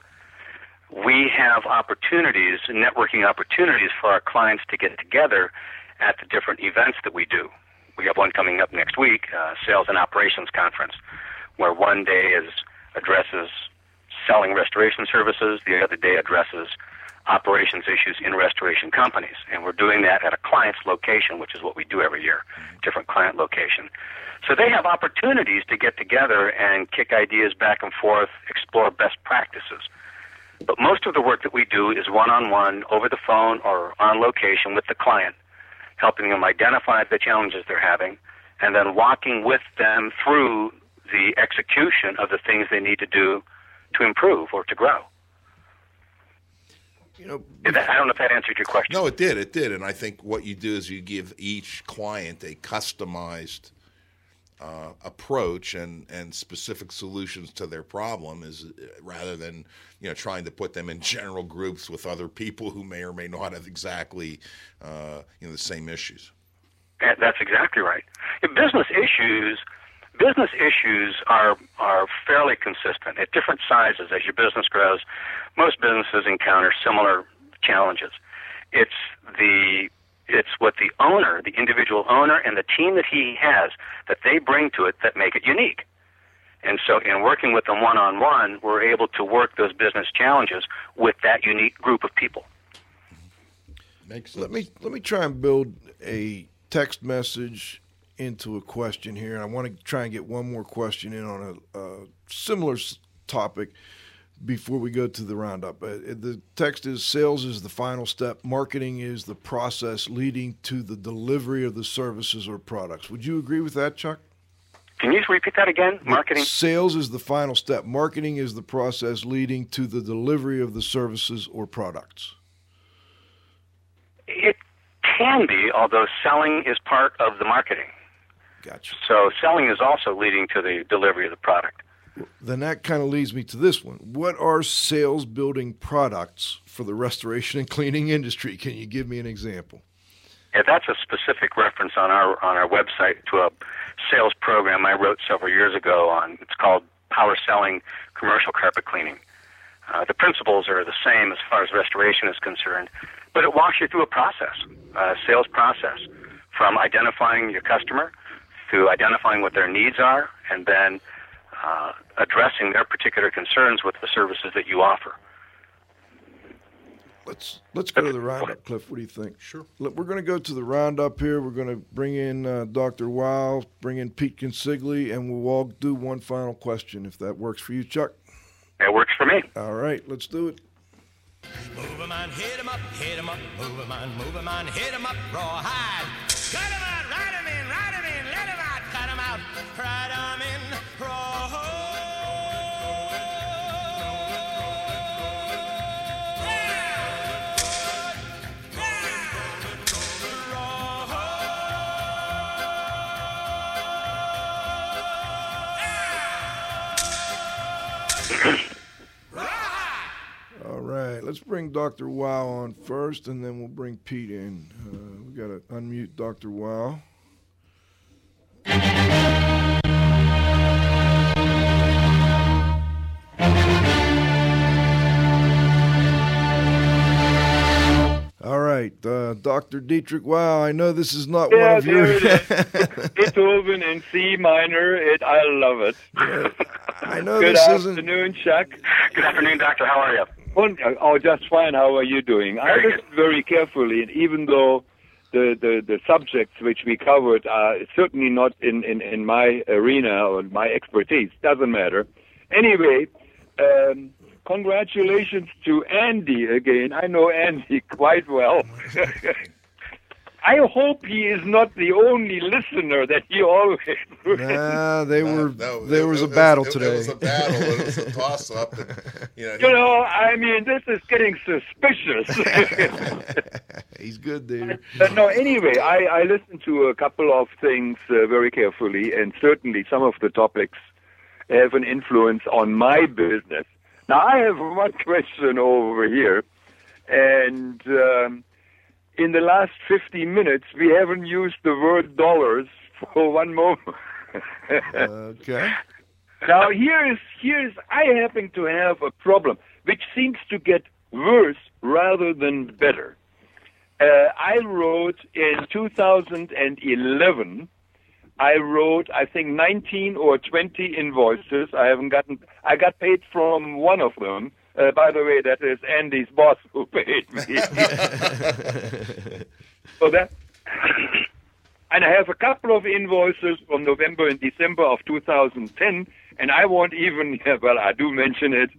We have opportunities, networking opportunities for our clients to get together at the different events that we do. We have one coming up next week, uh, Sales and Operations Conference, where one day is addresses selling restoration services, the other day addresses operations issues in restoration companies. And we're doing that at a client's location, which is what we do every year, different client location. So they have opportunities to get together and kick ideas back and forth, explore best practices. But most of the work that we do is one on one, over the phone, or on location with the client, helping them identify the challenges they're having, and then walking with them through the execution of the things they need to do to improve or to grow. You know, Is that- I don't know if that answered your question. No, it did. It did. And I think what you do is you give each client a customized uh, approach and, and specific solutions to their problem is uh, rather than you know trying to put them in general groups with other people who may or may not have exactly uh, you know the same issues. That- That's exactly right. In business issues, business issues are are fairly consistent at different sizes. As your business grows, most businesses encounter similar challenges. It's the it's what the owner, the individual owner, and the team that he has that they bring to it that make it unique. And so, in working with them one on one, we're able to work those business challenges with that unique group of people. Makes sense. Let me let me try and build a text message into a question here. I want to try and get one more question in on a, a similar s- topic before we go to the roundup. Uh, the text is sales is the final step. Marketing is the process leading to the delivery of the services or products. Would you agree with that, Chuck? Can you repeat that again? Marketing. Sales is the final step. Marketing is the process leading to the delivery of the services or products. It can be, although selling is part of the marketing. Gotcha. So selling is also leading to the delivery of the product. Then that kind of leads me to this one. What are sales building products for the restoration and cleaning industry? Can you give me an example? Yeah, that's a specific reference on our on our website to a sales program I wrote several years ago on. It's called Power Selling Commercial Carpet Cleaning. Uh, the principles are the same as far as restoration is concerned, but it walks you through a process, a sales process, from identifying your customer to identifying what their needs are, and then uh, addressing their particular concerns with the services that you offer. Let's let's go to the roundup, Cliff. What do you think? Sure. Look, we're going to go to the roundup here. We're going to bring in uh, Dr. Wow, bring in Pete Consigli, and we'll all do one final question if that works for you, Chuck. It works for me. All right, let's do it. Move 'em on, hit 'em up, hit 'em up, move 'em on, move 'em on, hit 'em up, rawhide. Cut 'em out, ride 'em in, ride 'em in, let 'em out, cut 'em out, ride 'em in, All right, let's bring Dr. Wow on first, and then we'll bring Pete in. Uh, we got to unmute Dr. Wow. All right, uh, Dr. Dietrich. Wow, I know this is not one Yeah, of your. it is. Beethoven in C minor. It, I love it. I know Good this isn't. afternoon, Chuck. Good afternoon, Doctor. How are you? One, oh, just fine. How are you doing? I listened very carefully, and even though the, the, the subjects which we covered are certainly not in, in, in my arena or my expertise, doesn't matter. Anyway, um, congratulations to Andy again. I know Andy quite well. I hope he is not the only listener that he always. Nah, they were. No, there it- was it a battle it, today. It was a battle. It was a toss up. And, you know, You know, I mean, this is getting suspicious. He's good there. But no, anyway, I, I listened to a couple of things uh, very carefully, and certainly some of the topics have an influence on my business. Now, I have one question over here, and um, in the last 50 minutes, we haven't used the word dollars for one moment. okay. Now here's here's I happen to have a problem which seems to get worse rather than better. Uh, I wrote in 2011. I wrote I think 19 or 20 invoices. I haven't gotten. I got paid from one of them. Uh, by the way, that is Andy's boss who paid me. so that. And I have a couple of invoices from November and December of 2010, and I won't even, well, I do mention it,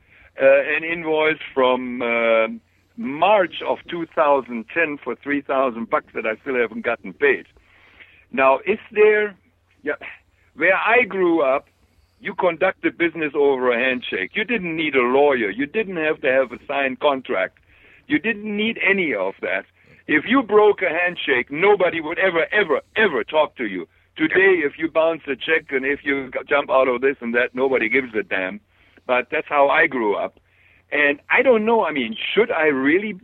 uh, an invoice from uh, March of 2010 for 3,000 bucks that I still haven't gotten paid. Now, is there, yeah, where I grew up, you conduct conducted business over a handshake. You didn't need a lawyer. You didn't have to have a signed contract. You didn't need any of that. If you broke a handshake, nobody would ever, ever, ever talk to you. Today, if you bounce a check and if you jump out of this and that, nobody gives a damn. But that's how I grew up. And I don't know, I mean, should I really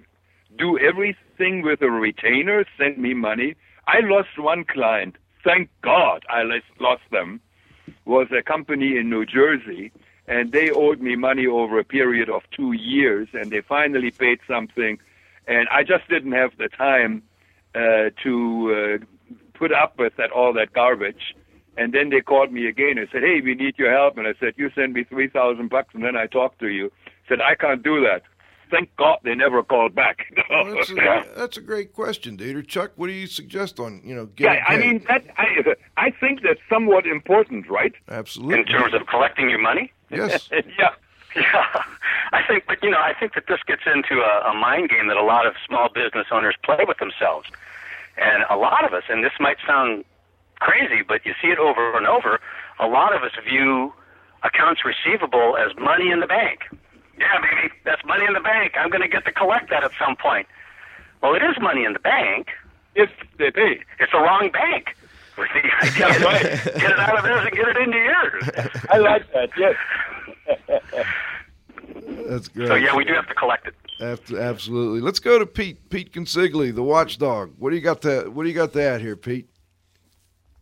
do everything with a retainer, send me money? I lost one client. Thank God I lost them. Was a company in New Jersey, and they owed me money over a period of two years, and they finally paid something, and I just didn't have the time uh, to uh, put up with that all that garbage. And then they called me again and said, "Hey, we need your help." And I said, "You send me three thousand bucks, and then I talk to you." Said, "I can't do that." Thank God they never called back. Well, that's, a, that's a great question, Dieter. Chuck, what do you suggest on you know getting yeah, I paid? mean that. I I think that's somewhat important, right? Absolutely. in terms of collecting your money. Yes. yeah. Yeah, I think, but you know, I think that this gets into a, a mind game that a lot of small business owners play with themselves, and a lot of us, and this might sound crazy, but you see it over and over. A lot of us view accounts receivable as money in the bank. Yeah, baby, that's money in the bank. I'm going to get to collect that at some point. Well, it is money in the bank. If they pay. It's the wrong bank. With the idea, That's right. get it out of theirs and get it into yours. I like that. Yes. That's great. So yeah, we do have to collect it. Abs- Absolutely. Let's go to Pete. Pete Consigli, the watchdog. What do you got to What do you got to add here, Pete?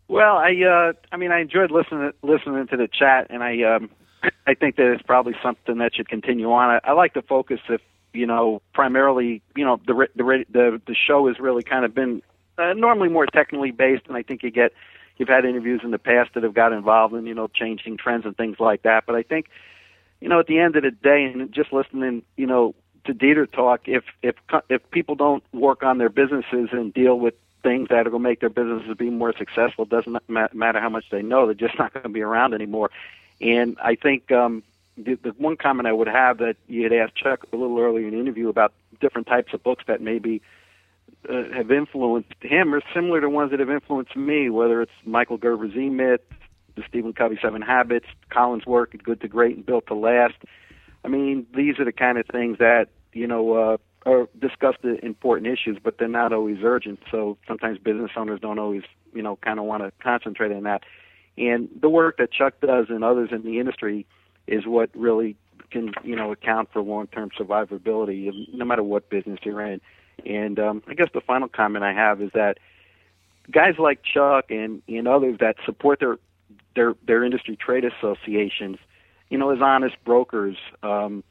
Well, I uh I mean I enjoyed listening listening to the chat and I um I think that it's probably something that should continue on. I, I like to focus if you know primarily you know the the the the show has really kind of been uh, normally more technically based and I think you get you've had interviews in the past that have got involved in you know changing trends and things like that. But I think you know at the end of the day and just listening you know to Dieter talk if if if people don't work on their businesses and deal with things that to make their businesses be more successful. It doesn't ma- matter how much they know; they're just not going to be around anymore. And I think um, the, the one comment I would have that you had asked Chuck a little earlier in the interview about different types of books that maybe uh, have influenced him are similar to ones that have influenced me, whether it's Michael Gerber's E-Myth, the Stephen Covey Seven Habits, Collins' work, Good to Great and Built to Last. I mean, these are the kind of things that you know uh, are discuss the important issues, but they're not always urgent. So sometimes business owners don't always, you know, kind of want to concentrate on that. And the work that Chuck does and others in the industry is what really can, you know, account for long-term survivability, no matter what business you're in. And um, I guess the final comment I have is that guys like Chuck and, and others that support their their their industry trade associations, you know, as honest brokers, um,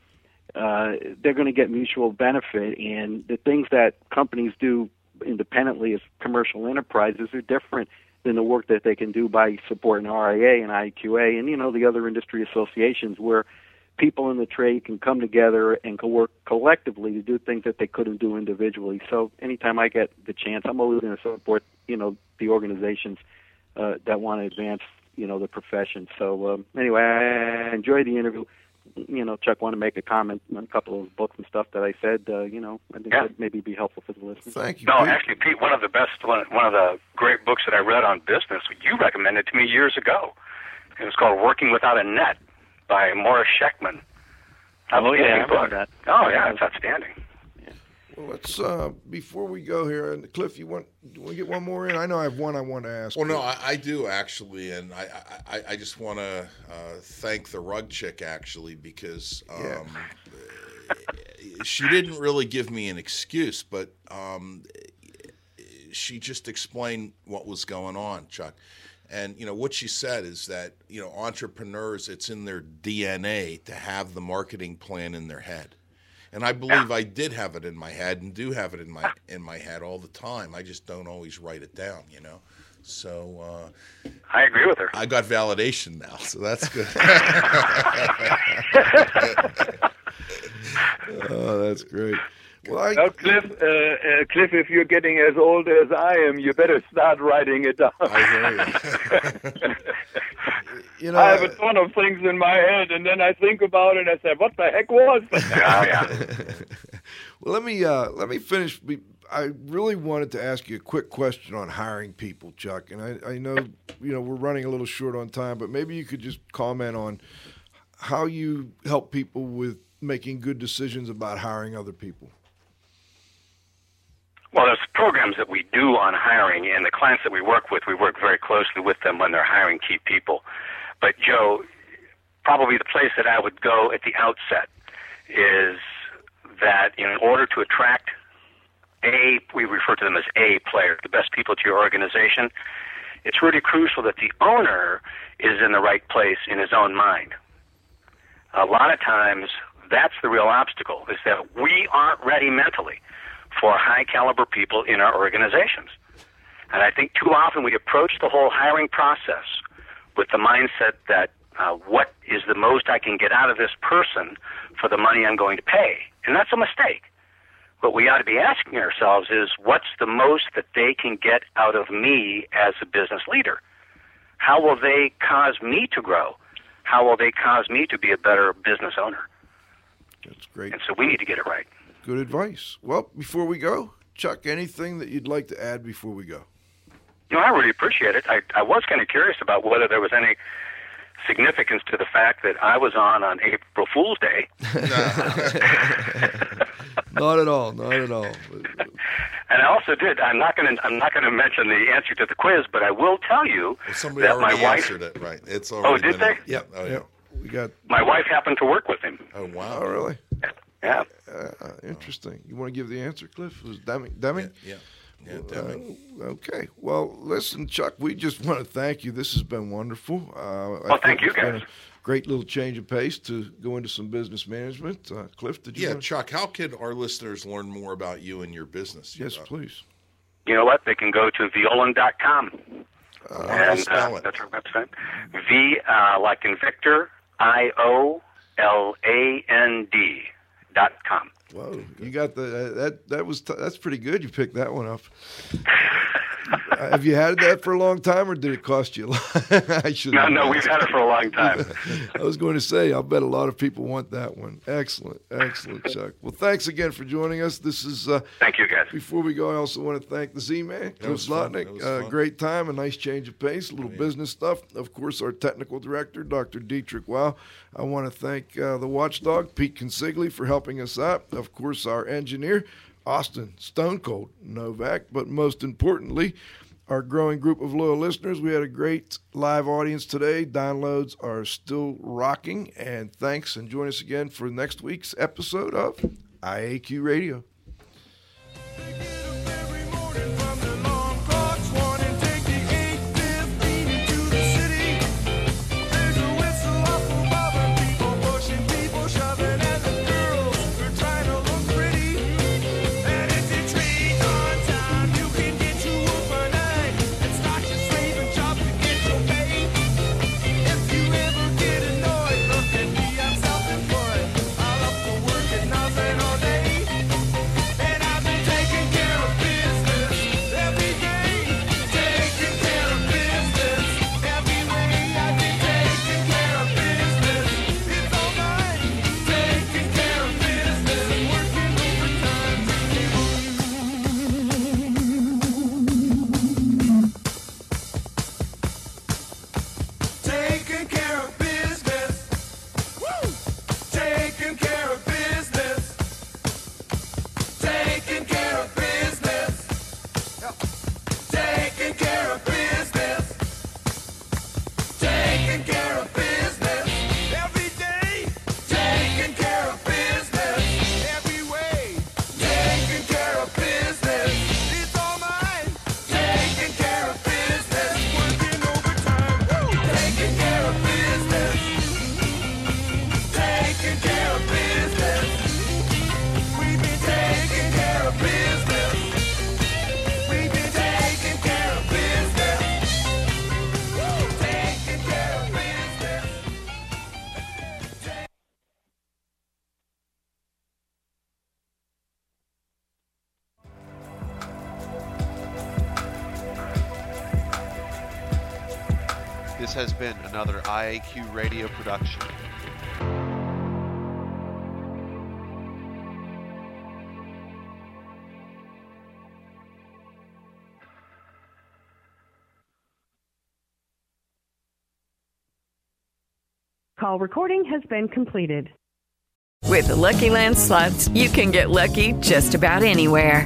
uh, they're going to get mutual benefit. And the things that companies do independently as commercial enterprises are different than the work that they can do by supporting RIA and IAQA and you know the other industry associations where people in the trade can come together and co- work collectively to do things that they couldn't do individually. So anytime I get the chance, I'm always going to support you know the organizations uh, that want to advance you know the profession. So um, anyway, I enjoyed the interview. You know, Chuck want to make a comment on a couple of books and stuff that I said. Uh, you know, I think Yeah. that maybe be helpful for the listeners. Thank you. No, actually, Pete, one of the best, one, one of the great books that I read on business, you recommended to me years ago. It was called Working Without a Net by Morris Shechtman. Oh, yeah, I Outstanding remember book. that. Oh, yeah, it's outstanding. Let's uh, before we go here, and Cliff, you want do we get one more in? I know I have one I want to ask. Well, no. I, I do actually, and I I, I just want to uh, thank the rug chick actually because um, she didn't really give me an excuse, but um, she just explained what was going on, Chuck. And you know what she said is that you know entrepreneurs, it's in their DNA to have the marketing plan in their head. And I believe I did have it in my head and do have it in my in my head all the time. I just don't always write it down, you know. So uh, I agree with her. I got validation now, so that's good. oh, that's great. Well, I, Now, Cliff, uh, uh, Cliff, if you're getting as old as I am, you better start writing it down. you know, I have a ton of things in my head, and then I think about it, and I say, "What the heck was that?" well, let me uh, let me finish. I really wanted to ask you a quick question on hiring people, Chuck. And I, I know you know we're running a little short on time, but maybe you could just comment on how you help people with making good decisions about hiring other people. Well, there's programs that we do on hiring, and the clients that we work with, we work very closely with them when they're hiring key people. But Joe, probably the place that I would go at the outset is that in order to attract A, we refer to them as A players, the best people to your organization, it's really crucial that the owner is in the right place in his own mind. A lot of times, that's the real obstacle, is that we aren't ready mentally for high caliber people in our organizations. And I think too often we approach the whole hiring process with the mindset that uh, what is the most I can get out of this person for the money I'm going to pay. And that's a mistake. What we ought to be asking ourselves is what's the most that they can get out of me as a business leader? How will they cause me to grow? How will they cause me to be a better business owner? That's great. And so we need to get it right. Good advice. Well, before we go, Chuck, anything that you'd like to add before we go? No, I really appreciate it. I, I was kind of curious about whether there was any significance to the fact that I was on on April Fool's Day. not at all. Not at all. And I also did. I'm not going to. I'm not going to mention the answer to the quiz, but I will tell you Somebody that my wife. answered it, right? It's already. Oh, already did been- they? Yep. Oh, yeah. Yep. We got. My wife happened to work with him. Oh wow. Oh, really? Yeah. Uh, interesting. You want to give the answer, Cliff? It was Deming? Deming? Yeah. Yeah, Uh, Deming. okay. Well, listen, Chuck, we just want to thank you. This has been wonderful. Uh, Well, think thank you, guys. great little change of pace to go into some business management. Uh, Cliff, did you? Yeah, want- Chuck, how can our listeners learn more about you and your business? Yes, Uh, please. You know what? They can go to violand.com. How do you and spell uh, it? that's our website. V uh, like in Victor, I O L A N D dot com. Whoa, you got the uh, that that was t- that's pretty good. You picked that one up. Have you had that for a long time, or did it cost you a lot? I should. No, no, we've had it for a long time. I was going to say, I'll bet a lot of people want that one. Excellent, excellent, Chuck. Well, thanks again for joining us. This is. Uh, Thank you, guys. Before we go, I also want to thank the Z-Man, Cliff was fun. That Zlotnik. was Uh, great time, a nice change of pace, a little business stuff. Of course, our technical director, Dr. Dietrich Wow. I want to thank uh, the watchdog, Pete Consigli, for helping us out. Of course, our engineer, Austin Stone Cold Novak. But most importantly, our growing group of loyal listeners. We had a great live audience today. Downloads are still rocking. And thanks, and join us again for next week's episode of IAQ Radio. Has been another IAQ radio production. Call recording has been completed. With the Lucky Land slots, you can get lucky just about anywhere.